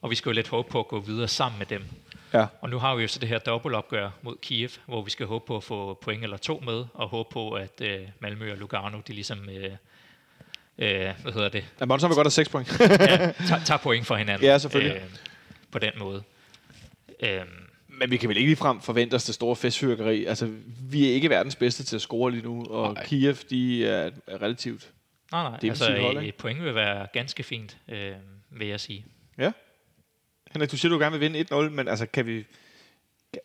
Og vi skal jo lidt håbe på at gå videre sammen med dem. Ja. Og nu har vi jo så det her dobbeltopgør mod Kiev, hvor vi skal håbe på at få point eller to med, og håbe på, at øh, Malmø og Lugano, de ligesom, øh, øh, hvad hedder det, Ja, Monson vil godt have 6 point. ja, tager, tager point for hinanden. Ja, selvfølgelig. Øh, på den måde. Øh, Men vi kan vel ikke ligefrem forvente os det store festfyrkeri. Altså, vi er ikke verdens bedste til at score lige nu, og Nej. Kiev, de er relativt... nej, nej, altså hold, et point vil være ganske fint, øh, vil jeg sige. Ja. Henrik, du siger, du gerne vil vinde 1-0, men altså, kan vi...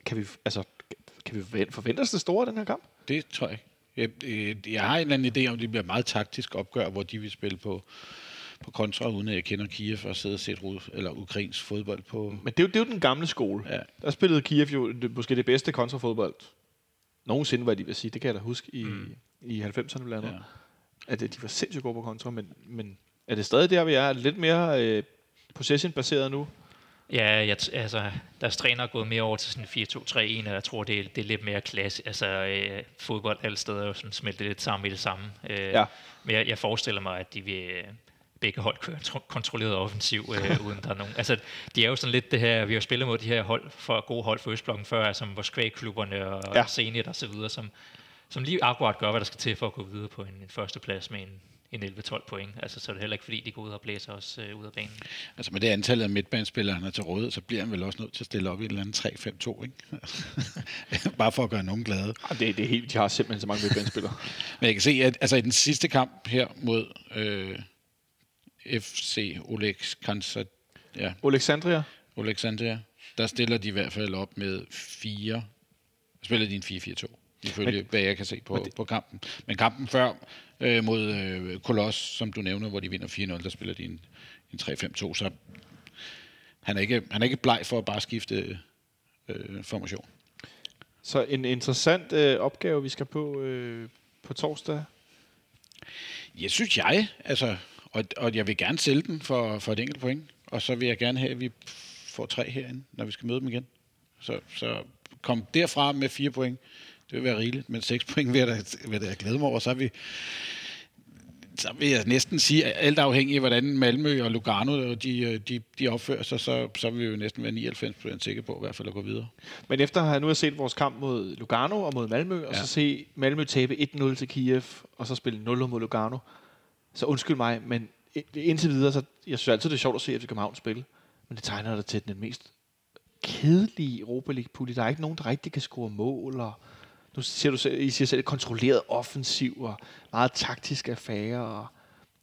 Kan vi, altså, kan vi forvente- os det store den her kamp? Det tror jeg ikke. Jeg, øh, jeg har en eller anden idé om, det bliver meget taktisk opgør, hvor de vil spille på, på kontra, uden at jeg kender Kiev og sidde og set Rus, eller ukrainsk fodbold på. Men det er jo, det er jo den gamle skole. Ja. Der spillede Kiev jo det, måske det bedste kontrafodbold nogensinde, hvad de vil sige. Det kan jeg da huske i, mm. i 90'erne blandt andet. Ja. At de var sindssygt gode på kontra, men, men er det stadig der, vi er? Lidt mere øh, possession-baseret nu? Ja, jeg, altså, deres træner er gået mere over til sådan en 4-2-3-1, og jeg tror, det er, det er lidt mere klasse. Altså, øh, fodbold alle steder er sådan smeltet lidt sammen i det samme. Øh, Ja. Men jeg, jeg forestiller mig, at de vil øh, begge hold kører tro- kontrolleret offensiv, øh, uden der er nogen. Altså, de er jo sådan lidt det her, vi har spillet mod de her hold for gode hold for Østblokken før, som Moskva-klubberne og ja. Zenit og så videre, som, som lige akkurat gør, hvad der skal til for at gå videre på en, en førsteplads med en, en 11-12 point. Altså, så er det heller ikke fordi, de går ud og blæser os øh, ud af banen. Altså med det antal af midtbanespillere, han er til rådighed, så bliver han vel også nødt til at stille op i et eller andet 3-5-2, ikke? Bare for at gøre nogen glade. Ah, Det, det er helt, de har simpelthen så mange midtbanespillere. Men jeg kan se, at altså, i den sidste kamp her mod øh, FC Oleg Kansa, ja, Alexandria, Alexandria, der stiller de i hvert fald op med fire, spiller de en 4-4-2, ifølge hvad jeg kan se på, det- på kampen. Men kampen før øh, mod øh, Kolos, som du nævner, hvor de vinder 4-0, der spiller de en, en 3-5-2, så han er, ikke, han er ikke bleg for at bare skifte øh, formation. så en interessant øh, opgave, vi skal på øh, på torsdag. Jeg synes jeg, altså, og, og jeg vil gerne sælge den for, for et enkelt point, og så vil jeg gerne have, at vi får tre herinde, når vi skal møde dem igen. Så, så kom derfra med fire point, det vil være rigeligt, men seks point vil jeg da, vil jeg glæde mig over, så er vi så vil jeg næsten sige, at alt afhængig af, hvordan Malmø og Lugano de, de, de opfører sig, så, så vil vi jo næsten være 99% sikre på i hvert fald at gå videre. Men efter at have nu set vores kamp mod Lugano og mod Malmø, og Ja. så se Malmø tabe 1-0 til Kiev, og så spille 0 mod Lugano, så undskyld mig, men indtil videre, så jeg synes altid, det er sjovt at se FC København spille, men det tegner dig til den mest kedelige Europa League-pulje. Der er ikke nogen, der rigtig kan score mål, og nu siger du selv, I siger selv, kontrolleret offensiv og meget taktisk affære. Og,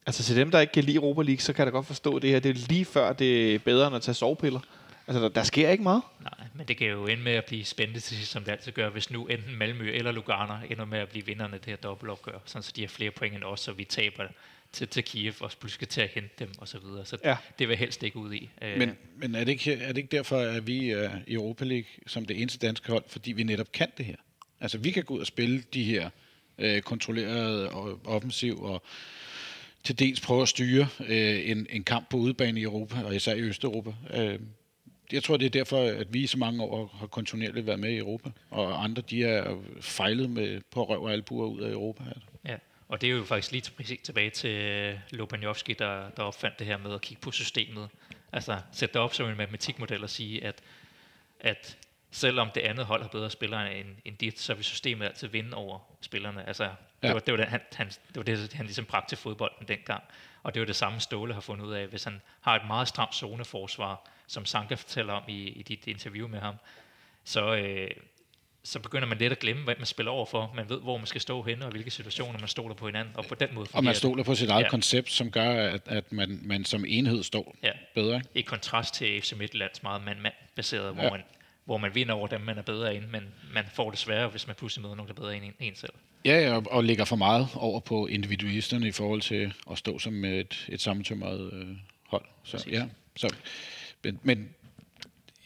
altså til dem, der ikke kan lide Europa League, så kan jeg da godt forstå det her. Det er lige før, det er bedre end at tage sovepiller. Altså, der, der sker ikke meget. Nej, men det kan jo ende med at blive spændende til sidst, som det altid gør, hvis nu enten Malmø eller Lugano ender med at blive vinderne af det her dobbeltopgør, sådan så de har flere point end os, så vi taber til, til Kiev og pludselig skal til at hente dem og så videre. Så Ja. det vil helst ikke ud i. Øh, Men, men er, det ikke, er det ikke derfor, at vi er i Europa League som det eneste danske hold, fordi vi netop kan det her? Altså, vi kan gå ud og spille de her øh, kontrollerede og offensiv og til dels prøve at styre øh, en, en kamp på udebane i Europa, og især i Østeuropa. Øh, jeg tror, det er derfor, at vi i så mange år har kontinuerligt været med i Europa, og andre, de er fejlet med på røv og albuer ud af Europa. Altså. Ja, og det er jo faktisk lige til- præcis tilbage til øh, der, der opfandt det her med at kigge på systemet. Altså sætte det op som en matematikmodel og sige, at, at selvom det andet hold har bedre spillere end, end dit, så vil systemet altid vinde over spillerne. Altså, det, Ja. var, det, var det, han, han, det var det, han ligesom bragte til fodbolden dengang. Og det var det samme Ståle har fundet ud af. Hvis han har et meget stramt zoneforsvar, som Sanka fortæller om i, i dit interview med ham, så, øh, så begynder man lidt at glemme, hvad man spiller over for. Man ved, hvor man skal stå henne, og hvilke situationer man stoler på hinanden. Og på den måde Og man det. stoler på sit eget ja. Koncept, som gør, at, at man, man som enhed står Ja. bedre. Ikke? I kontrast til FC Midtjyllands meget mand-mand-baseret, hvor, Ja. man, hvor man vinder over dem, man er bedre end, men man får det sværere, hvis man pludselig møder nogen, der er bedre end en, en selv. Ja, ja, og, og lægger for meget over på individualisterne i forhold til at stå som et, et sammentømret øh, hold. Så, Præcis. ja, så, men, men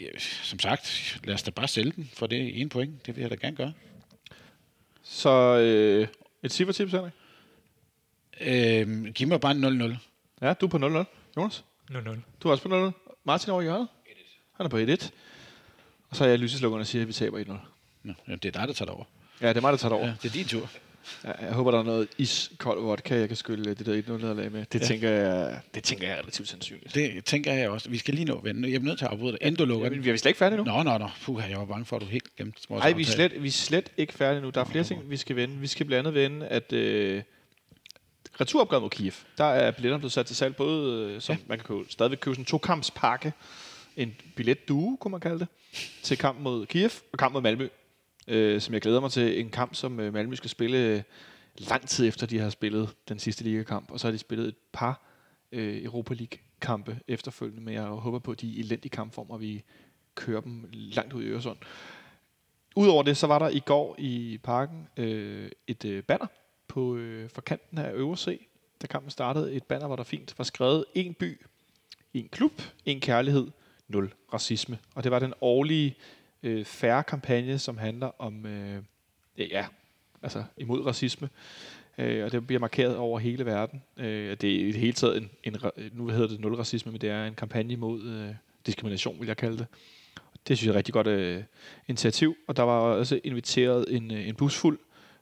ja, som sagt, lad os da bare sælge den for det ene point. Det vil jeg da gerne gøre. Så øh, et cifretips, Henrik? Øh, giv mig bare en 0-0. Ja, du er på 0-0. Jonas? 0-0. Du er også på 0-0. Martin over i hjørnet? Han er på 1-1. Så er jeg lyseslukkerne og siger, at vi taber 1-0. Nå, ja, det er dig, der tager det over. Ja, det er mig, der tager det over. Ja, det er din tur. Ja, jeg håber, der er noget iskold vodka, jeg kan skylle det der 1-0 nederlag med. Det, Ja. tænker jeg, det tænker jeg er relativt sandsynligt. Det tænker jeg også. Vi skal lige nå at vende. Jeg er nødt til at afbryde det, inden du lukker Ja, den. men vi er slet ikke færdige nu. Nå, nå, nå. Puh, jeg var bange for, at du helt glemte vores Nej, vi er, slet, vi er slet ikke færdige nu. Der er flere ting, vi skal vende. Vi skal blandt andet vende, at øh, returopgøret mod Kiev, der er billetterne blevet sat til salg, både øh, som ja. man kan købe, stadigvæk købe sådan en to-kampspakke, en billet due, kunne man kalde det, til kamp mod Kiev og kamp mod Malmø, øh, som jeg glæder mig til. En kamp, som øh, Malmø skal spille øh, lang tid efter, de har spillet den sidste ligakamp, og så har de spillet et par øh, Europa League-kampe efterfølgende, men jeg håber på, at de er i elendig kampform, og vi kører dem langt ud i Øresund. Udover det, så var der i går i parken øh, et øh, banner på øh, for kanten af Øverse, da kampen startede. Et banner, hvor der fint var skrevet en by, en klub, en kærlighed, nul racisme. Og det var den årlige øh, færre kampagne, som handler om, øh, ja, altså imod racisme. Øh, og det bliver markeret over hele verden. Øh, det er i det hele taget en, en, nu hedder det nul racisme, men det er en kampagne mod øh, diskrimination, vil jeg kalde det. Det synes jeg er et rigtig godt øh, initiativ, og der var også inviteret en, øh, en busfuld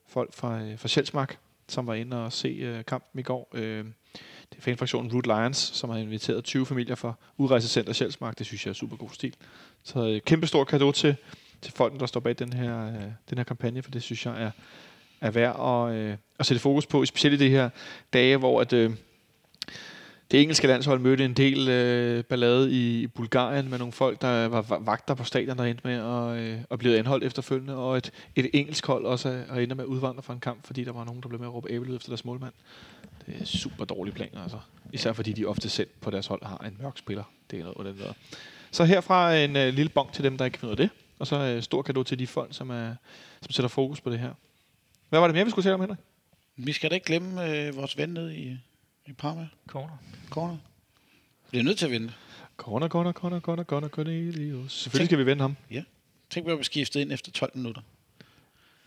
folk fra, øh, fra Sjælsmark, som var inde og se øh, kampen i går. Øh, fanfraktionen Root Lions, som har inviteret 20 familier fra Udrejsecenter Sjælsmark. Det synes jeg er super god stil. Så øh, kæmpe stor kado til, til folk, der står bag den her, øh, den her kampagne, for det synes jeg er, er værd at, øh, at sætte fokus på, specielt i de her dage, hvor at, øh, det engelske landshold mødte en del øh, ballade i, i Bulgarien med nogle folk, der var vagter på stadion, der endte med at, øh, at blive anholdt efterfølgende, og et, et engelsk hold også er, ender med at udvandre fra en kamp, fordi der var nogen, der blev med at råbe æbelyd efter deres målmand. Det er super dårlige planer, altså. Især fordi de ofte selv på deres hold har en mørk spiller. Det er noget af den. Så herfra en øh, lille bong til dem, der ikke kan ud af det. Og så øh, stor kado til de folk, som, er, som sætter fokus på det her. Hvad var det mere, vi skulle tale om, Henrik? Vi skal da ikke glemme øh, vores ven nede i, i Parma. Corner. Corner. Vi er nødt til at vinde. Corner, corner, corner, corner, corner, Cornelius. Selvfølgelig skal vi vende ham. Tænk, at vi skiftet ind efter 12 minutter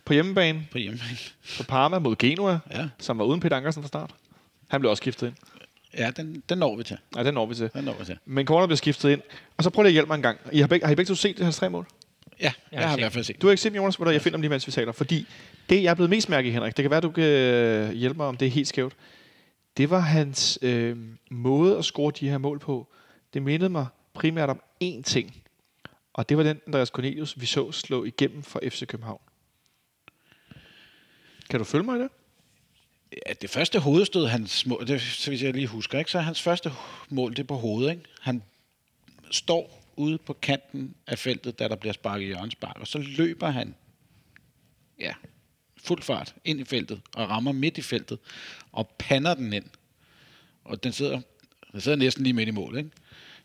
På hjemmebane på hjemmebane. på Parma mod Genua, Ja, som var uden Peter Ankersen fra start. Han blev også skiftet ind. ja den, den når vi til. Nej, den når vi til. Den når vi til. Men Corner blev skiftet ind. Og så prøv lige at hjælpe mig en gang. I har, begge, har I begge to set det her tre mål? Ja, jeg, har jeg har i set hvert fald set. Du har ikke set Jonas, hvor jeg finder dem lige, mens vi taler. Fordi det, jeg er blevet mest mærke i, Henrik, det kan være, du kan øh, hjælpe mig, om det er helt skævt. Det var hans øh, måde at score de her mål på. Det mindede mig primært om én ting. Og det var den Andreas Cornelius, vi så slå igennem for FC København. Kan du følge mig i det? Ja, det første hovedstød, hans mål, det, så hvis jeg lige husker, ikke? så er hans første mål, det er på hovedet. Ikke? Han står ude på kanten af feltet, da der bliver sparket i hjørnespark, og så løber han ja, fuld fart ind i feltet, og rammer midt i feltet, og pander den ind. Og den sidder, den sidder næsten lige midt i mål, ikke?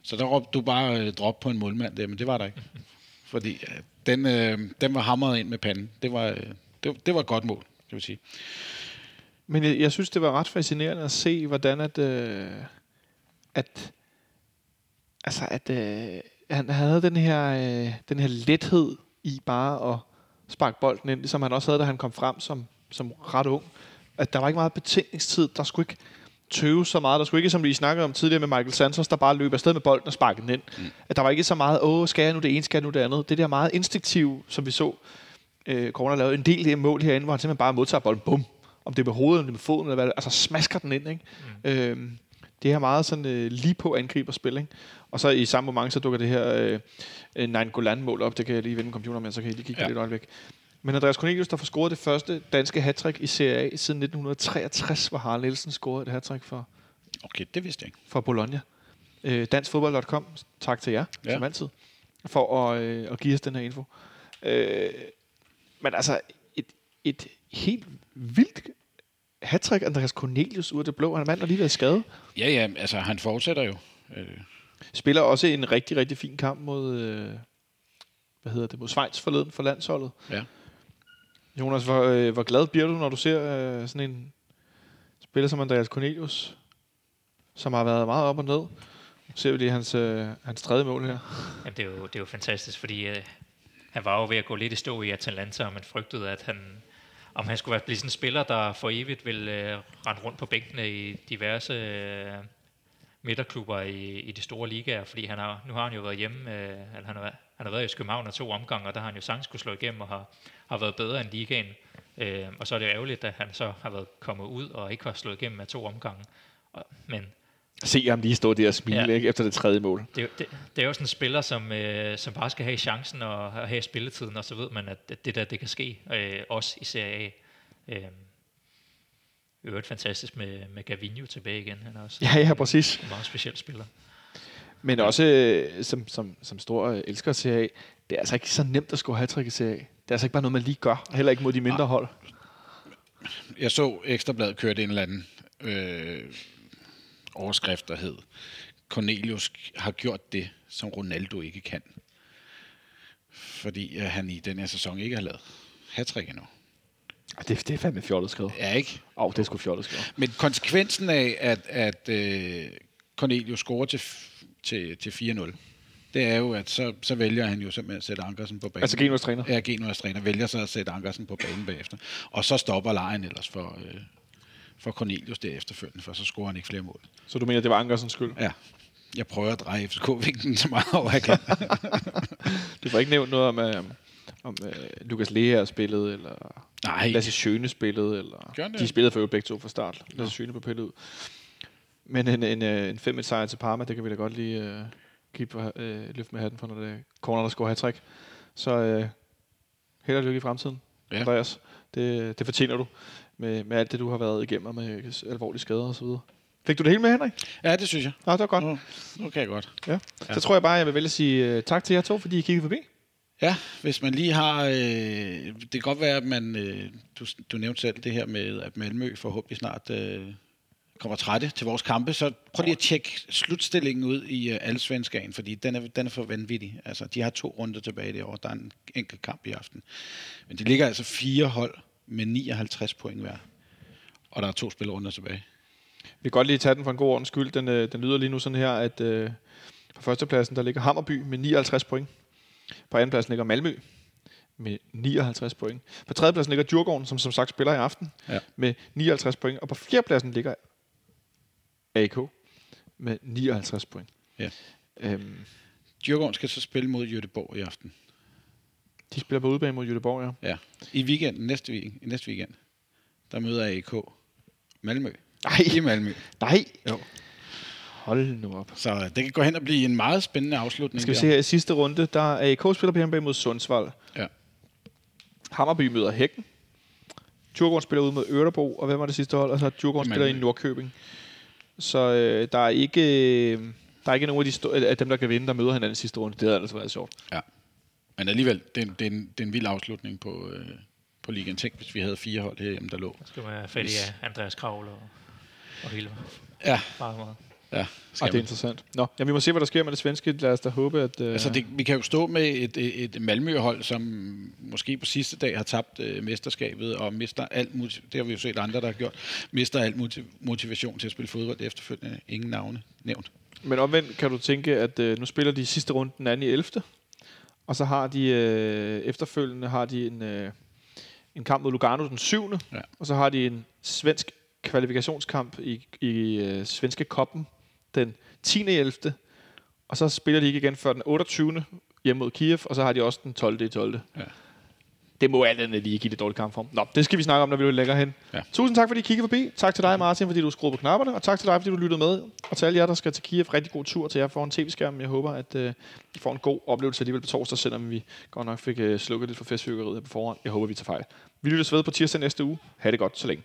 Så der råbte du bare øh, drop på en målmand der, men det var der ikke. Fordi øh, den, øh, den var hamret ind med panden. Det var, øh, det, det var et godt mål, kan vi sige. Men jeg, jeg synes, det var ret fascinerende at se, hvordan at, øh, at altså at øh, han havde den her, øh, den her lethed i bare at sparke bolden ind, som han også havde, da han kom frem som, som ret ung. At der var ikke meget betænkningstid. Der skulle ikke tøve så meget. Der skulle ikke, som vi snakkede om tidligere med Michael Santos, der bare løb afsted med bolden og sparkede den ind. Mm. At der var ikke så meget, åh, skal jeg nu det ene, skal jeg nu det andet. Det der meget instinktive, som vi så, øh, Corner lavede en del af mål herinde, hvor han simpelthen bare modtager bolden, bum, om det er med hovedet, eller det er med foden, eller hvad altså smasker den ind, ikke? Mm. Øhm, det her meget sådan øh, lige på angriberspil, ikke? Og så i samme moment, så dukker det her øh, øh, Nine Golan-mål op, det kan jeg lige vende computeren med, så kan jeg lige kigge Ja. ja. lidt øjeblik. Men Andreas Cornelius, der får scoret det første danske hattrick i Serie A siden 1963, hvor Harald Nielsen scorede et hattrick for, Okay, det vidste jeg ikke. for Bologna. Øh, danskfodbold.com, tak til jer, ja. som altid, for at, øh, at give os den her info. Øh, men altså, et, et helt vildt hattrick Andreas Cornelius ud af det blå. Han er mand, der lige været skadet. Ja, ja, altså han fortsætter jo. Øh, Spiller også en rigtig, rigtig fin kamp mod, øh, hvad hedder det, mod Schweiz forleden for landsholdet. Ja. Jonas, hvor, øh, hvor glad bliver du, når du ser øh, sådan en spiller som Andreas Cornelius, som har været meget op og ned? Nu ser vi lige hans, øh, hans tredje mål her. Jamen, det, er jo, det er jo fantastisk, fordi øh, han var jo ved at gå lidt i stå i Atalanta, og man frygtede, at han, om han skulle blive sådan en spiller, der for evigt vil øh, rende rundt på bænkene i diverse øh, midterklubber i, i de store ligaer, fordi han har, nu har han jo været hjemme, øh, eller han, har, han har været i København to omgange, og der har han jo sagtens skulle slå igennem og har, har været bedre end ligaen. Øh, og så er det jo ærgerligt, at han så har været kommet ud og ikke har slået igennem af to omgange. Og, men Se ham lige stå der og smile Ja. ikke, efter det tredje mål. det, er det, det er jo sådan en spiller, som, øh, som bare skal have chancen og, og have spilletiden, og så ved man, at det der det kan ske, øh, også i Serie A. Øh, det er jo fantastisk med, med Gavinho tilbage igen. Han er også Ja, ja, præcis. en meget speciel spiller. Men også øh, som, som, som stor øh, elsker at se af, det er altså ikke så nemt at score hat i Serie A. Det er altså ikke bare noget, man lige gør. Heller ikke mod de mindre hold. jeg så Ekstrabladet kørte en eller anden øh, overskrift, der hed Cornelius har gjort det, som Ronaldo ikke kan. Fordi øh, han i den her sæson ikke har lavet hattrick endnu. Det, det er fandme fjollet skrevet. Ja, ikke? Åh, oh, det er sgu fjollet skrevet. Men konsekvensen af, at, at øh, Cornelius scorer til, til, til 4-0, det er jo, at så, så vælger han jo simpelthen at sætte Ankersen på banen. Altså Genuas træner. Ja, Genuas træner vælger så at sætte Ankersen på banen bagefter. Og så stopper lejen ellers for, øh, for Cornelius der efterfølgende, for så scorer han ikke flere mål. Så du mener, det var Ankersens skyld? Ja, jeg prøver at dreje FCK-vinklen så meget over, jeg kan. Du får ikke nævnt noget om, øh, om øh, Lukas Lea spillet, eller Nej. Lasse Schøne spillet, eller... De spillede for begge to fra start. Lasse Schøne på pillet ud. Men en, en, øh, en 5 sejr til Parma, det kan vi da godt lige øh, give på, øh, løfte med hatten for, når det er corner, der scorer hat Så øh, held og lykke i fremtiden, Ja. ja. Andreas. Det, det fortjener du med, med alt det, du har været igennem med alvorlige skader og så videre. Fik du det hele med, Henrik? Ja, det synes jeg. Nå, det var godt. Nu, nu kan jeg godt. Ja. Ja. Så tror jeg bare, jeg vil vælge at sige øh, tak til jer to, fordi I kiggede forbi. Ja, hvis man lige har... Øh, det kan godt være, at man... Øh, du, du nævnte selv det her med, at Malmø forhåbentlig snart øh, kommer trætte til vores kampe, så prøv lige at tjekke slutstillingen ud i øh, Allsvenskan, fordi den er, den er for vanvittig. Altså, de har to runder tilbage det år. Der er en enkelt kamp i aften. Men det ligger altså fire hold med 59 point hver. Og der er to spillerunder tilbage. Vi kan godt lige tage den for en god ordens skyld. Den, øh, den lyder lige nu sådan her, at øh, på førstepladsen, der ligger Hammerby med 59 point. På andenpladsen ligger Malmø med 59 point. På tredjepladsen ligger Djurgården, som som sagt spiller i aften, Ja. med 59 point. Og på fjerdepladsen ligger AK med 59 point. Ja. Øhm, Djurgården skal så spille mod Göteborg i aften. De spiller på udebane mod Göteborg, ja. Ja. I weekenden, næste, weekend, næste weekend, der møder AK Malmø. Nej, I Malmø. nej. Jo. Hold nu op. Så det kan gå hen og blive en meget spændende afslutning. Skal vi se her i sidste runde, der er AK spiller på hjemmebane mod Sundsvall. Ja. Hammerby møder Hækken. Djurgården spiller ud mod Ørebro, og hvem var det sidste hold? Og så Djurgården spiller i. Nordkøbing. Så øh, der er ikke øh, der er ikke nogen af, de sto- af dem, der kan vinde, der møder hinanden i sidste runde. Det havde altså været sjovt. Ja. Men alligevel, det er, en, det, er en, det er en vild afslutning på, øh, på ligaen. Tænk, hvis vi havde fire hold herhjemme, der lå. Så skal man have fat i Andreas Kravl og, og hele Ja, meget, meget. ja. Skal det er interessant. Nå, ja, vi må se, hvad der sker med det svenske. Lad os da håbe, at... Øh, Altså, det, vi kan jo stå med et, et, et Malmø-hold, som måske på sidste dag har tabt øh, mesterskabet og mister alt motiv- det har vi jo set andre, der har gjort, mister alt motiv- motivation til at spille fodbold efterfølgende. Ingen navne nævnt. Men omvendt kan du tænke, at øh, nu spiller de sidste runde den anden i 11. Og så har de øh, efterfølgende har de en, øh, en kamp mod Lugano den 7. Ja. Og så har de en svensk kvalifikationskamp i, i øh, svenske koppen den 10. i 11. Og så spiller de ikke igen før den 28. hjemme mod Kiev, og så har de også den 12. i 12. Ja. Det må alt andet lige give det dårligt kampform. Nå, det skal vi snakke om, når vi længere hen. Ja. Tusind tak, fordi I kiggede forbi. Tak til dig, Martin, fordi du skruede på knapperne. Og tak til dig, fordi du lyttede med. Og til alle jer, der skal til Kiev, rigtig god tur til jer foran tv-skærmen. Jeg håber, at øh, I får en god oplevelse alligevel på torsdag, selvom vi godt nok fik øh, slukket lidt for festfyrkeriet her på forhånd. Jeg håber, vi tager fejl. Vi lyttes ved på tirsdag næste uge. Ha' det godt så længe.